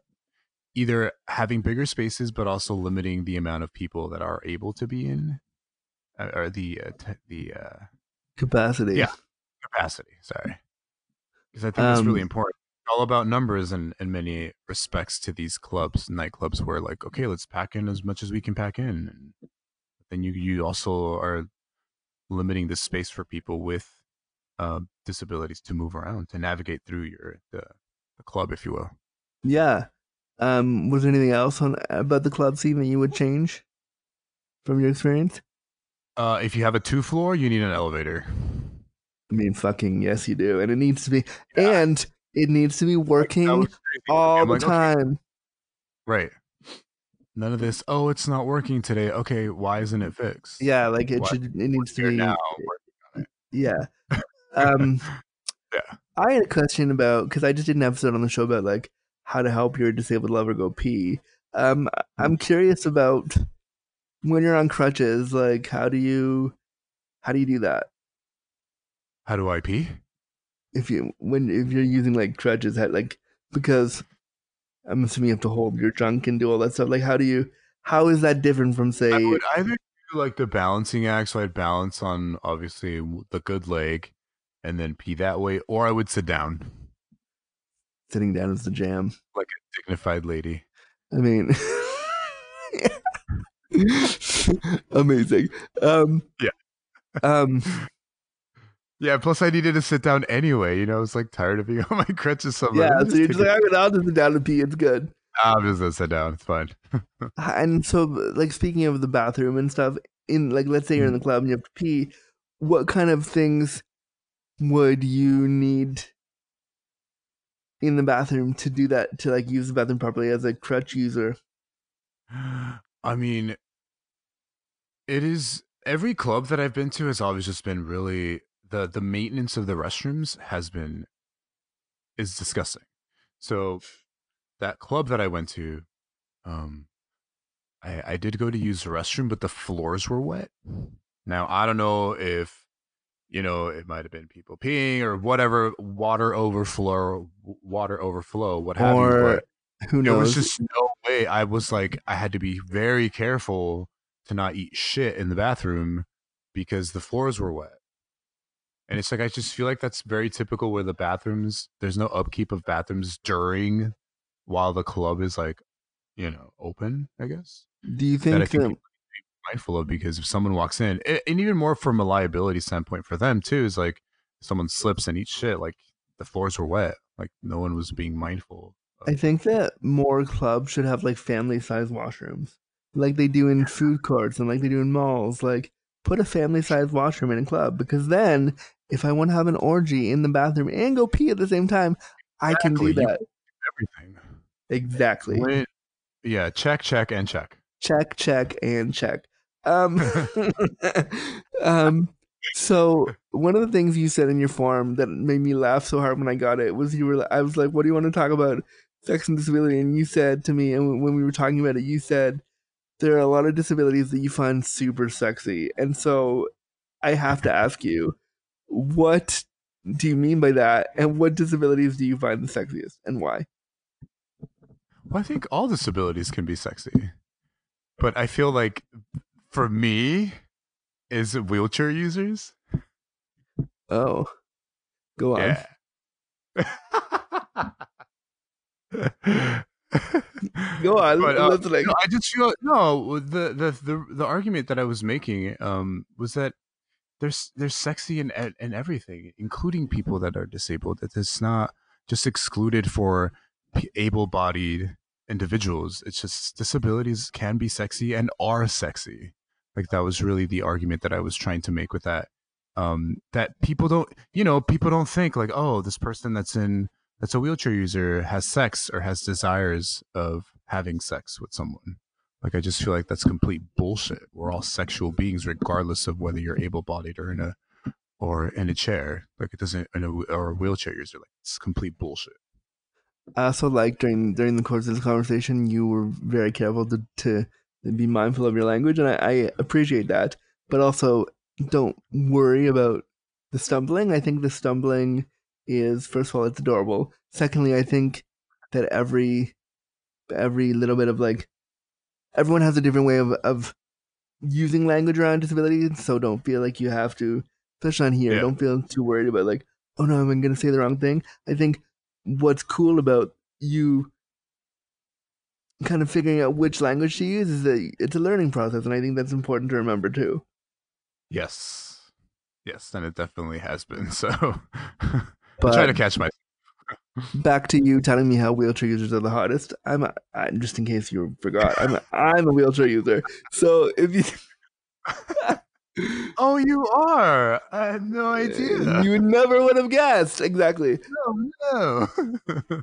either having bigger spaces, but also limiting the amount of people that are able to be in, uh, or the uh, t- the uh, Capacity. Yeah. capacity. Sorry, because I think it's really Um, important. All about numbers in in many respects to these clubs, nightclubs, where like, okay, let's pack in as much as we can pack in, and then you you also are limiting the space for people with uh, disabilities to move around to navigate through your the, the club, if you will. Yeah. Um, was there anything else on about the club scene that you would change from your experience? Uh, if you have a two floor, you need an elevator. I mean, fucking yes, you do, and it needs to be, and it needs to be working crazy. all the like, okay, time. right. None of this. Oh, it's not working today. Okay, why isn't it fixed? Yeah, like it Why- should. It needs to be. now. Yeah. Um, Yeah. I had a question about because I just did an episode on the show about like how to help your disabled lover go pee. Um, Mm-hmm. I'm curious about when you're on crutches. Like, how do you, how do you do that? How do I pee? If you when if you're using like crutches, how, like because I'm assuming you have to hold your junk and do all that stuff. Like, how do you? How is that different from say? I would either do like the balancing act, so I'd balance on obviously the good leg, and then pee that way, or I would sit down sitting down is the jam. like a dignified lady. I mean, amazing. Um, Yeah. Um, Yeah. Plus, I needed to sit down anyway. You know, I was like tired of being on my crutches. So I'm yeah. So you're just like, I'm gonna I'll just sit down and pee. It's good. I'm just gonna sit down. It's fine. And so, like, speaking of the bathroom and stuff, in like, let's say you're in the mm-hmm. club and you have to pee. What kind of things would you need in the bathroom to do that? To like use the bathroom properly as a crutch user? I mean, it is every club that I've been to has always just been really the the maintenance of the restrooms has been is disgusting. So that club that I went to, um, I I did go to use the restroom, but the floors were wet. Now I don't know if you know it might have been people peeing or whatever, water overflow, water overflow, what have you. Or But who there knows? was just no way. I was like, I had to be very careful to not eat shit in the bathroom because the floors were wet. And it's like I just feel like that's very typical where the bathrooms there's no upkeep of bathrooms during while the club is like, you know, open, I guess. do you that I think that? to be mindful of because if someone walks in, and even more from a liability standpoint for them too, is like someone slips and eats shit, like the floors were wet, like no one was being mindful. Of, I think that more clubs should have like family size washrooms, like they do in food courts and like they do in malls. Like, put a family size washroom in a club because then, if I want to have an orgy in the bathroom and go pee at the same time, I can do that. everything. Exactly. When- yeah, check, check, and check. Check, check, and check. Um, um, so one of the things you said in your form that made me laugh so hard when I got it was you were. I was like, "What do you want to talk about?" Sex and disability, and you said to me, and when we were talking about it, you said there are a lot of disabilities that you find super sexy, and so I have to ask you, what do you mean by that, and what disabilities do you find the sexiest, and why? Well, I think all disabilities can be sexy, but I feel like for me, is wheelchair users. Oh, go on. Yeah. Go on, But, uh, listening. no, I just feel no. The, the the the argument that I was making um was that there's there's sexy in in everything, including people that are disabled. That it's not just excluded for able-bodied individuals. It's just disabilities can be sexy and are sexy. Like that was really the argument that I was trying to make with that. Um, that people don't, you know, people don't think like, oh, this person that's in that's a wheelchair user has sex or has desires of having sex with someone. Like I just feel like that's complete bullshit. We're all sexual beings, regardless of whether you're able-bodied or in a or in a chair. Like it doesn't, in a, or a wheelchair user. Like it's complete bullshit. I also like during during the course of this conversation, you were very careful to to be mindful of your language, and I, I appreciate that. But also, don't worry about the stumbling. I think the stumbling is first of all it's adorable. Secondly, I think that every every little bit of like everyone has a different way of of using language around disability, so don't feel like you have to, especially on here. Yeah. Don't feel too worried about like, oh no, I'm going to say the wrong thing. I think what's cool about you kind of figuring out which language to use is that it's a learning process, and I think that's important to remember too. Yes, yes, and it definitely has been. So I But try to catch my. Back to you telling me how wheelchair users are the hottest. I'm, a, I, just in case you forgot, I'm a, I'm a wheelchair user. So if you Oh, you are. I had no idea. you never would have guessed exactly. no.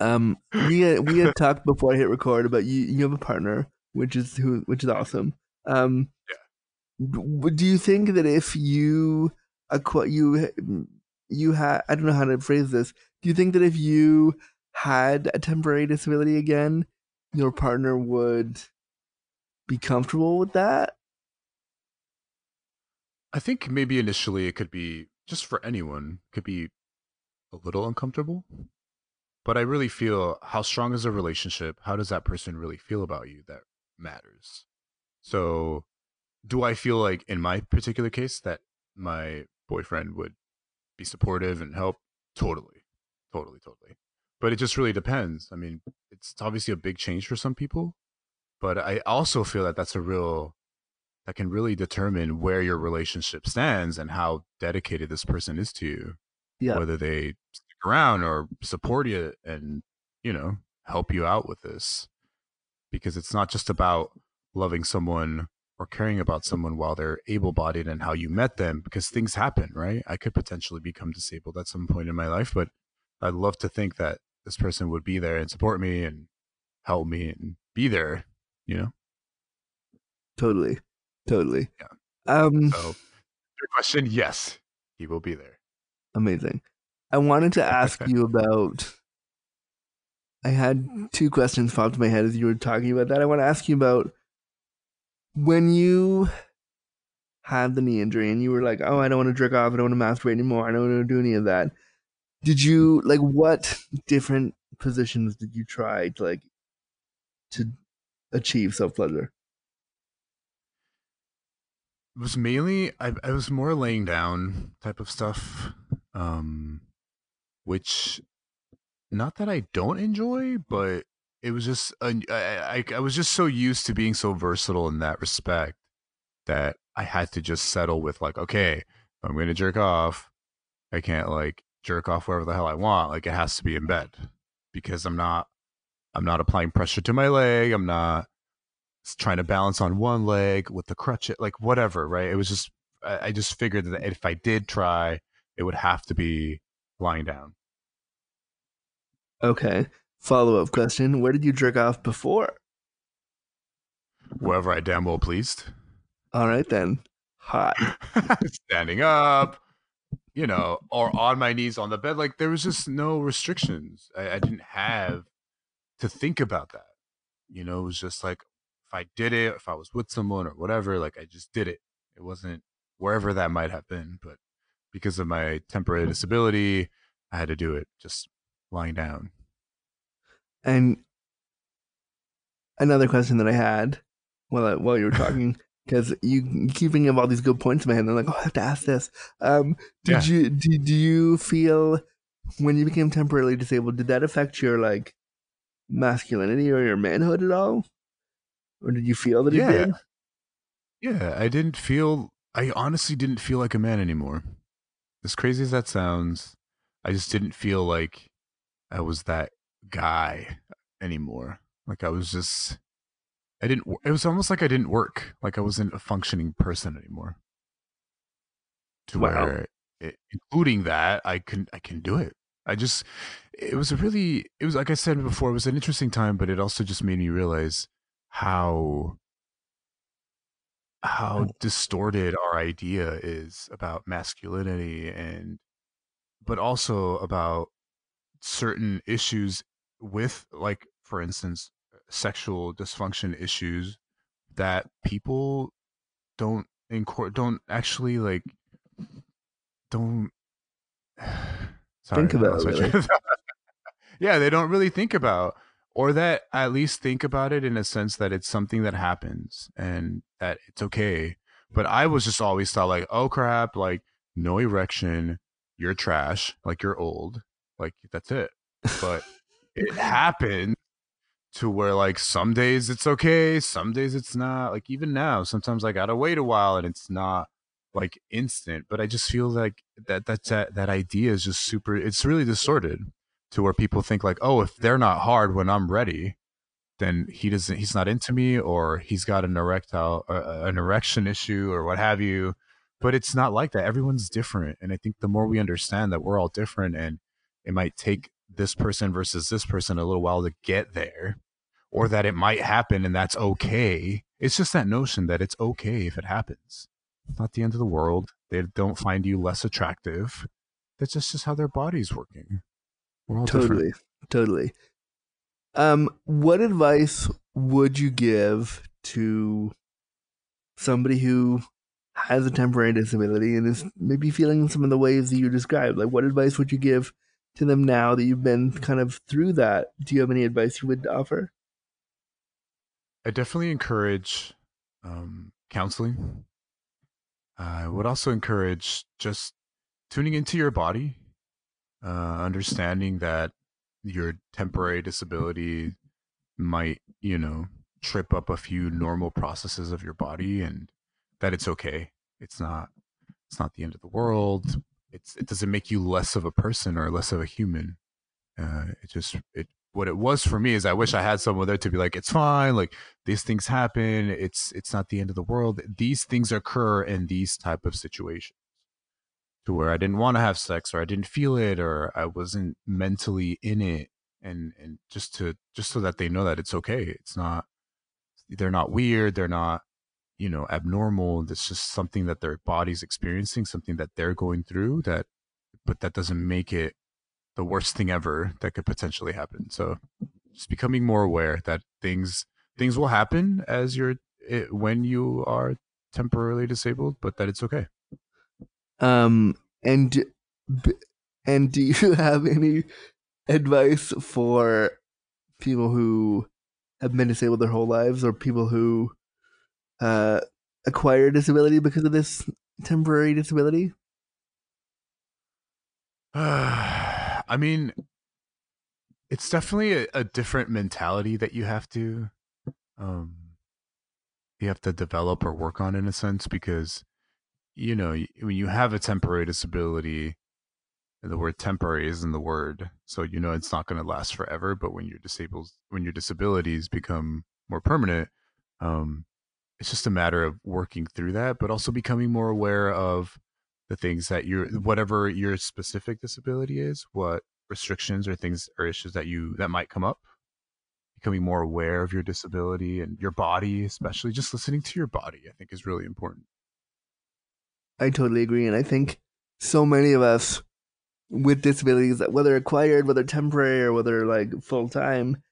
Um, we had, we had talked before I hit record about you. You have a partner, which is who, which is awesome. Um, yeah. Do you think that if you acqu- you you had I don't know how to phrase this. Do you think that if you had a temporary disability again, your partner would be comfortable with that? I think maybe initially it could be just for anyone could be a little uncomfortable. But I really feel how strong is a relationship? How does that person really feel about you that matters. So do I feel like in my particular case that my boyfriend would be supportive and help? Totally. Totally, totally. But it just really depends. I mean, it's obviously a big change for some people, but I also feel that that's a real that can really determine where your relationship stands and how dedicated this person is to you. Yeah. Whether they stick around or support you and, you know, help you out with this. Because it's not just about loving someone or caring about someone while they're able bodied and how you met them, because things happen, right? I could potentially become disabled at some point in my life, but I'd love to think that this person would be there and support me and help me and be there, you know? Totally. Totally. Yeah. Um So, your question, yes, he will be there. amazing. I wanted to ask you about I had two questions pop to my head as you were talking about that. I want to ask you about when you had the knee injury and you were like, "Oh, I don't want to jerk off. I don't want to masturbate anymore. I don't want to do any of that." Did you like what different positions did you try to like to achieve self pleasure? It was mainly I, I was more laying down type of stuff um which not that i don't enjoy but it was just I, I i was just so used to being so versatile in that respect that i had to just settle with like okay i'm gonna jerk off i can't like jerk off wherever the hell i want like it has to be in bed because i'm not i'm not applying pressure to my leg i'm not trying to balance on one leg with the crutch it. like whatever right it was just i, I just figured that if i did try it would have to be lying down Okay. Follow up question: Where did you jerk off before? wherever i damn well pleased All right then. Hot. standing up you know or on my knees on the bed like there was just no restrictions. I, I didn't have to think about that. You know it was just like if i did it if i was with someone or whatever like i just did it. It wasn't wherever that might have been but because of my temporary disability i had to do it just lying down. And another question that I had while I, while you were talking, because you, keep bringing up all these good points in my head, and I'm like, oh, I have to ask this. Um, did Yeah. you did, you feel when you became temporarily disabled? Did that affect your like masculinity or your manhood at all, or did you feel that it Yeah. did? Yeah, I didn't feel. I honestly didn't feel like a man anymore. As crazy as that sounds, I just didn't feel like I was that guy anymore. Like I was just. I didn't. It was almost like I didn't work. Like I wasn't a functioning person anymore. To Wow. where, it, including that, I can I can do it. I just it was a really it was like I said before, it was an interesting time, but it also just made me realize how how mm. distorted our idea is about masculinity and but also about certain issues with like for instance sexual dysfunction issues that people don't in court don't actually like don't Sorry, think about. Really. yeah, they don't really think about, or that at least think about it in a sense that it's something that happens and that it's okay. But I was just always thought like, oh crap, like no erection, you're trash, like you're old, like that's it. But it happened to where like some days it's okay, some days it's not. Like even now, sometimes I gotta wait a while and it's not like instant. But I just feel like that that's that that idea is just super. It's really distorted to where people think like, oh, if they're not hard when I'm ready, then he doesn't. He's not into me, or he's got an erectile, uh, an erection issue, or what have you. But it's not like that. Everyone's different, and I think the more we understand that we're all different, and it might take this person versus this person a little while to get there or that it might happen and that's okay. It's just that notion that it's okay if it happens. It's not the end of the world. They don't find you less attractive. That's just, just how their body's working. We're all totally, different. totally. Um, what advice would you give to somebody who has a temporary disability and is maybe feeling some of the ways that you described? Like, what advice would you give to them now that you've been kind of through that? Do you have any advice you would offer? I definitely encourage um, counseling. I would also encourage just tuning into your body, uh, understanding that your temporary disability might, you know, trip up a few normal processes of your body, and that it's okay. It's not. It's not the end of the world. It's. It doesn't make you less of a person or less of a human. Uh, it just it what it was for me is I wish I had someone there to be like, it's fine, like these things happen, it's it's not the end of the world. These things occur in these type of situations. To where I didn't want to have sex or I didn't feel it or I wasn't mentally in it and and just to just so that they know that it's okay. It's not they're not weird, they're not, you know, abnormal. It's just something that their body's experiencing, something that they're going through that but that doesn't make it the worst thing ever that could potentially happen. So just becoming more aware that things things will happen as you're it, when you are temporarily disabled, but that it's okay. Um and and do you have any advice for people who have been disabled their whole lives or people who uh acquire disability because of this temporary disability? I mean, it's definitely a, a, different mentality that you have to um you have to develop or work on in a sense because you know when you have a temporary disability the word temporary isn't the word so you know it's not going to last forever but when you're disabled when your disabilities become more permanent um it's just a matter of working through that but also becoming more aware of the things that you're whatever your specific disability is what restrictions or things or issues that you that might come up? Becoming more aware of your disability and your body especially just listening to your body i think is really important. I totally agree and i think so many of us with disabilities whether acquired whether temporary or whether like full time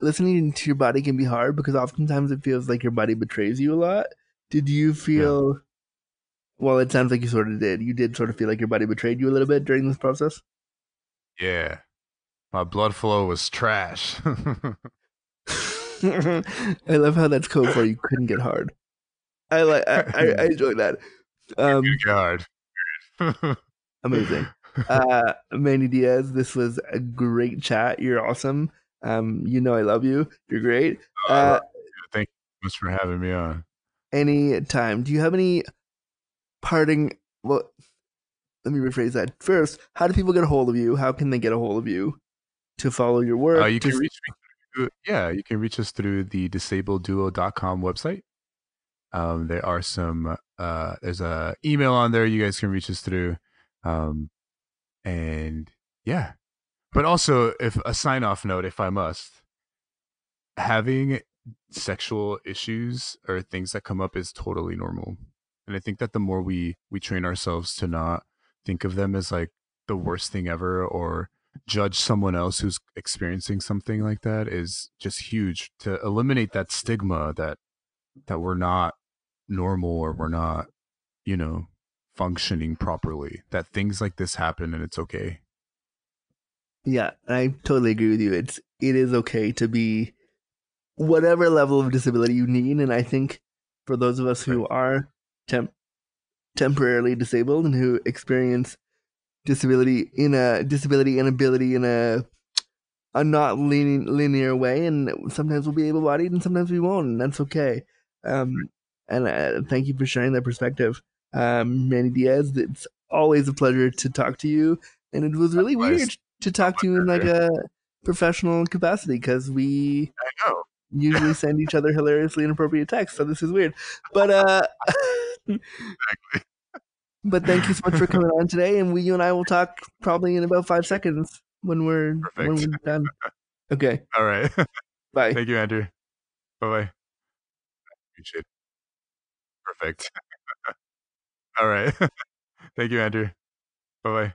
listening to your body can be hard because oftentimes it feels like your body betrays you a lot. Did you feel well, it sounds like you sort of did. You did sort of feel like your body betrayed you a little bit during this process. Yeah, my blood flow was trash. I love how that's code for you couldn't get hard. I like. I, I, I enjoy that. Um, get hard. amazing. Uh, Manny Diaz, this was a great chat. You're awesome. Um, you know I love you. You're great. Oh, uh, thank you much for having me on. Any time. Do you have any parting well let me rephrase that. First how do people get a hold of you? How can they get a hold of you? To follow your work uh, you can reach me yeah you can reach us through the disabledduo.com website. Um, there are some uh, there's a email on there you guys can reach us through. Um, and yeah. But also, if a sign off note, if I must, having sexual issues or things that come up is totally normal. And I think that the more we we train ourselves to not think of them as like the worst thing ever or judge someone else who's experiencing something like that is just huge. To eliminate that stigma that that we're not normal or we're not you know functioning properly that things like this happen and it's okay. Yeah, I totally agree with you. It's it is okay to be whatever level of disability you need, and I think for those of us who are temp- temporarily disabled and who experience disability in a disability and ability in a a not lean, linear way, and sometimes we'll be able-bodied and sometimes we won't, and that's okay. Um, and uh, thank you for sharing that perspective, um, Manny Diaz. It's always a pleasure to talk to you, and it was really Likewise. weird to talk to you in like a professional capacity because we i know usually send each other hilariously inappropriate texts. So this is weird. But uh But thank you so much for coming on today and we you and I will talk probably in about five seconds when we're when we're done. Okay. all right Bye. thank you andrew bye-bye appreciate it. perfect all right thank you andrew bye-bye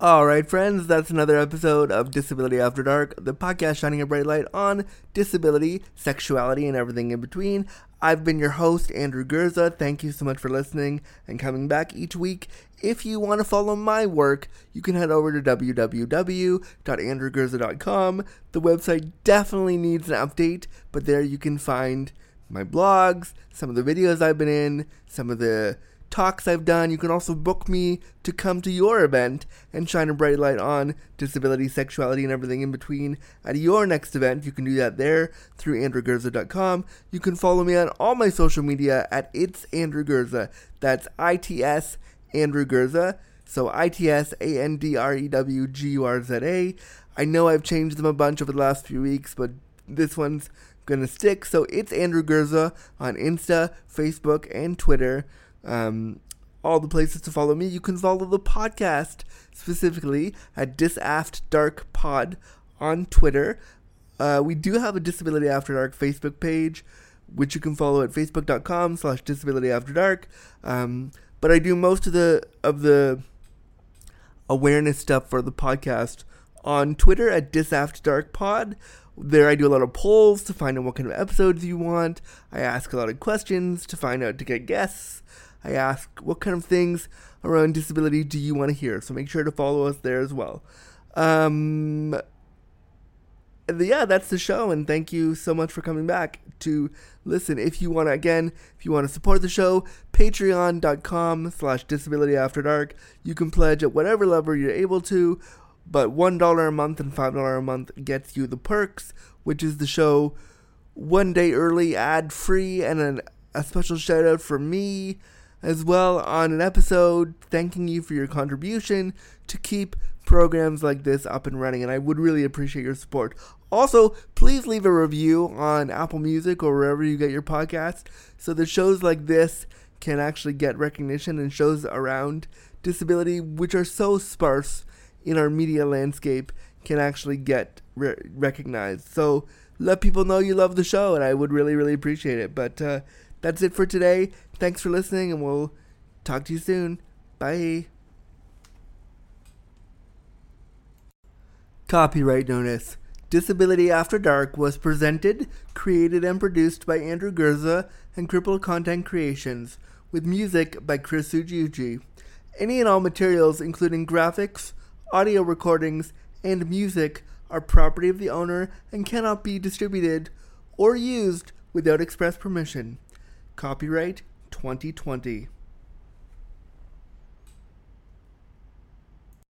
All right, friends, that's another episode of Disability After Dark, the podcast shining a bright light on disability, sexuality, and everything in between. I've been your host, Andrew Gurza. Thank you so much for listening and coming back each week. If you want to follow my work, you can head over to www.andrewgurza.com. The website definitely needs an update, but there you can find my blogs, some of the videos I've been in, some of the talks I've done. You can also book me to come to your event and shine a bright light on disability, sexuality, and everything in between at your next event. You can do that there through andrewgurza.com. You can follow me on all my social media at It's Andrew Gurza. That's I T S Andrew Gurza. So I T S A N D R E W G U R Z A. I know I've changed them a bunch over the last few weeks, but this one's gonna stick. So it's Andrew Gurza on Insta, Facebook, and Twitter. Um, all the places to follow me. You can follow the podcast specifically at Disaft Dark Pod on Twitter. Uh, we do have a Disability After Dark Facebook page, which you can follow at facebook.com slash disability after dark. Um, but I do most of the of the awareness stuff for the podcast on Twitter at DisAftDarkPod. There I do a lot of polls to find out what kind of episodes you want. I ask a lot of questions to find out to get guests. I ask what kind of things around disability do you want to hear. So make sure to follow us there as well. Um, yeah, that's the show, and thank you so much for coming back to listen. If you want to, again, if you want to support the show, patreon.com slash disability after dark. You can pledge at whatever level you're able to, but $1 a month and $5 a month gets you the perks, which is the show one day early, ad free, and an, a special shout out for me as well on an episode thanking you for your contribution to keep programs like this up and running. And I would really appreciate your support. Also, please leave a review on Apple Music or wherever you get your podcasts so that shows like this can actually get recognition and shows around disability, which are so sparse in our media landscape, can actually get re- recognized. So let people know you love the show, and I would really, really appreciate it. But uh, that's it for today. Thanks for listening, and we'll talk to you soon. Bye. Copyright notice. Disability After Dark was presented, created, and produced by Andrew Gurza and Cripple Content Creations, with music by Chris Ujiuji. Any and all materials, including graphics, audio recordings, and music, are property of the owner and cannot be distributed or used without express permission. Copyright 2020.